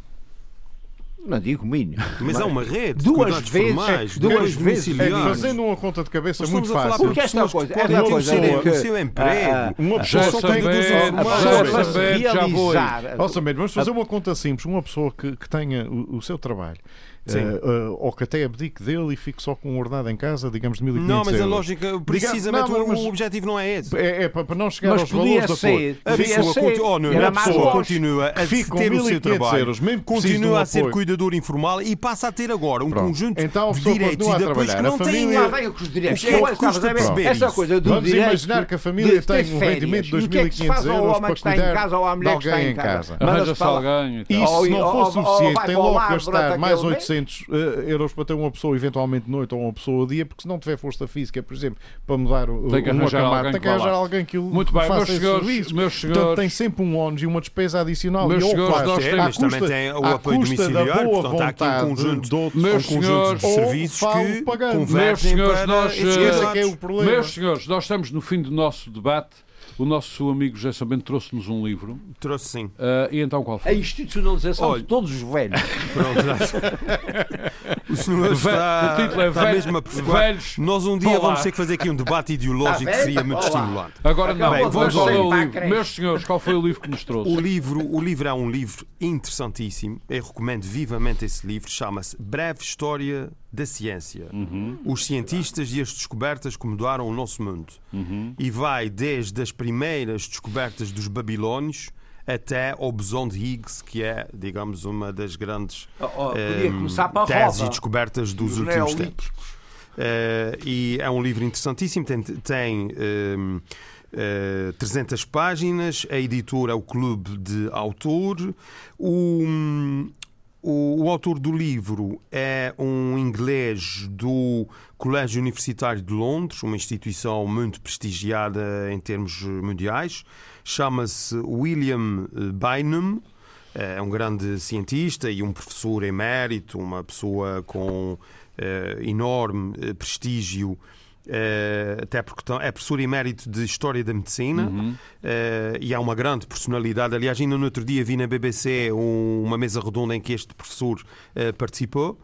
Não digo mínimo. Mas é uma rede. de Duas cuidados vezes, formais, duas vezes. É domiciliares. fazendo uma conta de cabeça Nós muito fácil. Porque esta coisa, que esta coisa ter é que o seu emprego. Uma Já pessoa são tem sabendo, formais. realizar vamos fazer uma conta simples. Uma pessoa que, que tenha o, o seu trabalho Uh, ou que até abdique dele e fique só com um ordenado em casa, digamos, de 1.500 Não, mas a euros. lógica, precisamente, não, mas- o objetivo não é esse. É, é para não chegar Mas aos valores da ser. A pessoa, ser. oh, não, a pessoa continua a ter o seu 1.500 trabalho, euros, mesmo um continua a ser cuidador informal e passa a ter agora um Pronto. conjunto Então a de direitos e a de apoios que trabalhar. não A tem Lá vem com os direitos. O que é a Essa coisa do Vamos imaginar que a família tem um rendimento de E o que é que se 2.500 faz ao euros homem que para está em cuidar casa ou à de mulher que está alguém em casa? Arranja-se alguém e se não ou suficiente, tem para o logo gastar mais aquele mês? 800 eh, euros para ter uma pessoa eventualmente noite ou uma pessoa dia, porque se não tiver força física, por exemplo, para mudar o, Tem que uma arranjar camada, alguém tem que arranjar alguém que o Muito bem, faça meus senhores, serviço. meus Portanto, senhores- tem sempre um ónus e uma despesa adicional. Meus e, senhores, claro, nós Tem, temos- mas também tem o apoio custa boa portanto há aqui um conjunto, de outros- um Meus conjunto senhores, de ou serviços falo que pagando. Meus convergem senhores, para nós, eh, Esse é é o problema. Meus senhores, nós estamos no fim do nosso debate. O nosso amigo José Sabento trouxe-nos um livro. Trouxe sim. Ah, e então qual A foi? institucionalização Olha. de todos os velhos. Pronto, o senhor está, o título é está Velho- mesmo a perceber. Velhos. Nós um dia Vá lá. vamos ter que fazer aqui um debate ideológico que Tá seria bem? muito Vá lá. estimulante. Agora não, Bem, vamos ao livro. livro. Meus senhores, qual foi o livro que nos trouxe? O livro, o livro é um livro interessantíssimo. Eu recomendo vivamente esse livro. Chama-se Breve História da Ciência. Os cientistas e as descobertas que mudaram o nosso mundo. E vai desde as primeiras descobertas dos babilónios até ao bosão de Higgs, que é, digamos, uma das grandes Oh, oh, eh, para a teses e descobertas dos Dos últimos tempos. Eh, e é um livro interessantíssimo, tem, tem ehm, eh, 300 páginas, a editora é o Clube de Autor. O, o, o autor do livro é um inglês do Colégio Universitário de Londres, uma instituição muito prestigiada em termos mundiais. Chama-se William eh, Bynum. É um grande cientista e um professor emérito, uma pessoa com eh, enorme eh, prestígio, eh, até porque é professor emérito de História da Medicina eh, e é uma grande personalidade. Aliás, ainda no outro dia vi na BBC um- uma mesa redonda em que este professor eh, participou.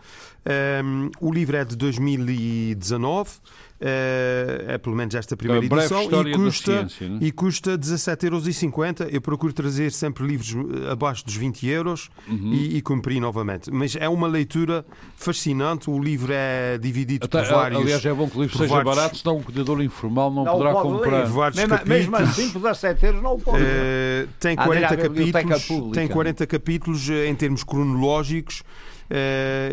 Um, o livro é de 2019, eh, é pelo menos esta primeira A breve edição, e custa, ciência, né? e custa 17,50€. Eu procuro trazer sempre livros eh, abaixo dos 20 euros Uhum. e, e cumprir novamente. Mas é uma leitura fascinante. O livro é dividido Até, por vários. aliás, é bom que o livro seja vários- barato, senão o cuidador informal não, Não poderá pode comprar. Mesmo, mesmo assim, por 17 euros não o pode. Eh, tem, Há de ir à 40 biblioteca capítulos, pública. tem 40 capítulos eh, em termos cronológicos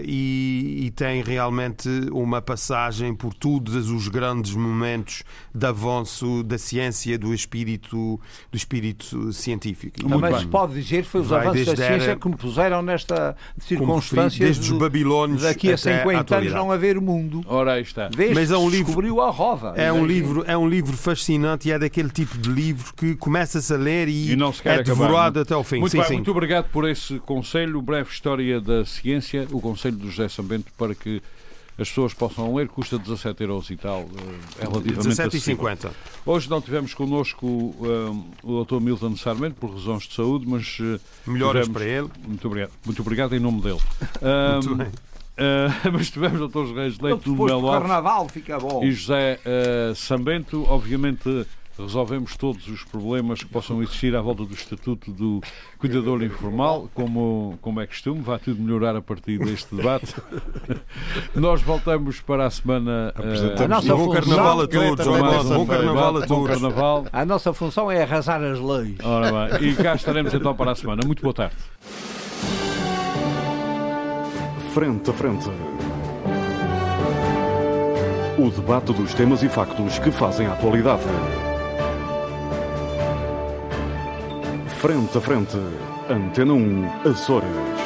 e, e tem realmente uma passagem por todos os grandes momentos de avanço da ciência, do espírito, do espírito científico. Também bem. se pode dizer que foi os Vai avanços da a ciência era- que me puseram nesta circunstância desde de os babilónios daqui a até à 50 anos atualidade. não haver mundo. Ora, aí está. Desde Mas é um livro- descobriu a roda. É um, livro, é um livro fascinante e é daquele tipo de livro que começa-se a ler e, E não se quer é acabar, devorado até ao fim. Muito sim, bem, sim. muito obrigado por esse conselho, breve história da ciência, o conselho do José Sambento para que as pessoas possam ler, custa 17 euros e tal, eh, é relativamente acessível. 17,50. Hoje não tivemos connosco eh, o Dr. Milton Sarmento por razões de saúde, mas eh, Melhoras tivemos- para ele. Muito obrigado, muito obrigado em nome dele. Muito bem. ah, mas tivemos o Dr. Reis Leite no depois do Melo carnaval fica bom. e José eh, Sambento. Obviamente resolvemos todos os problemas que possam existir à volta do Estatuto do Cuidador Informal, como, como é costume, vai tudo melhorar a partir deste debate. Nós voltamos para a semana. eh, Apresentamos A nossa bom função- carnaval a todos, Bom carnaval a todos. carnaval. A nossa função é arrasar as leis. Ora bem, e cá estaremos então para a semana. Muito boa tarde. Frente a frente. O debate dos temas e factos que fazem a atualidade. Frente a frente. Antena 1, Açores.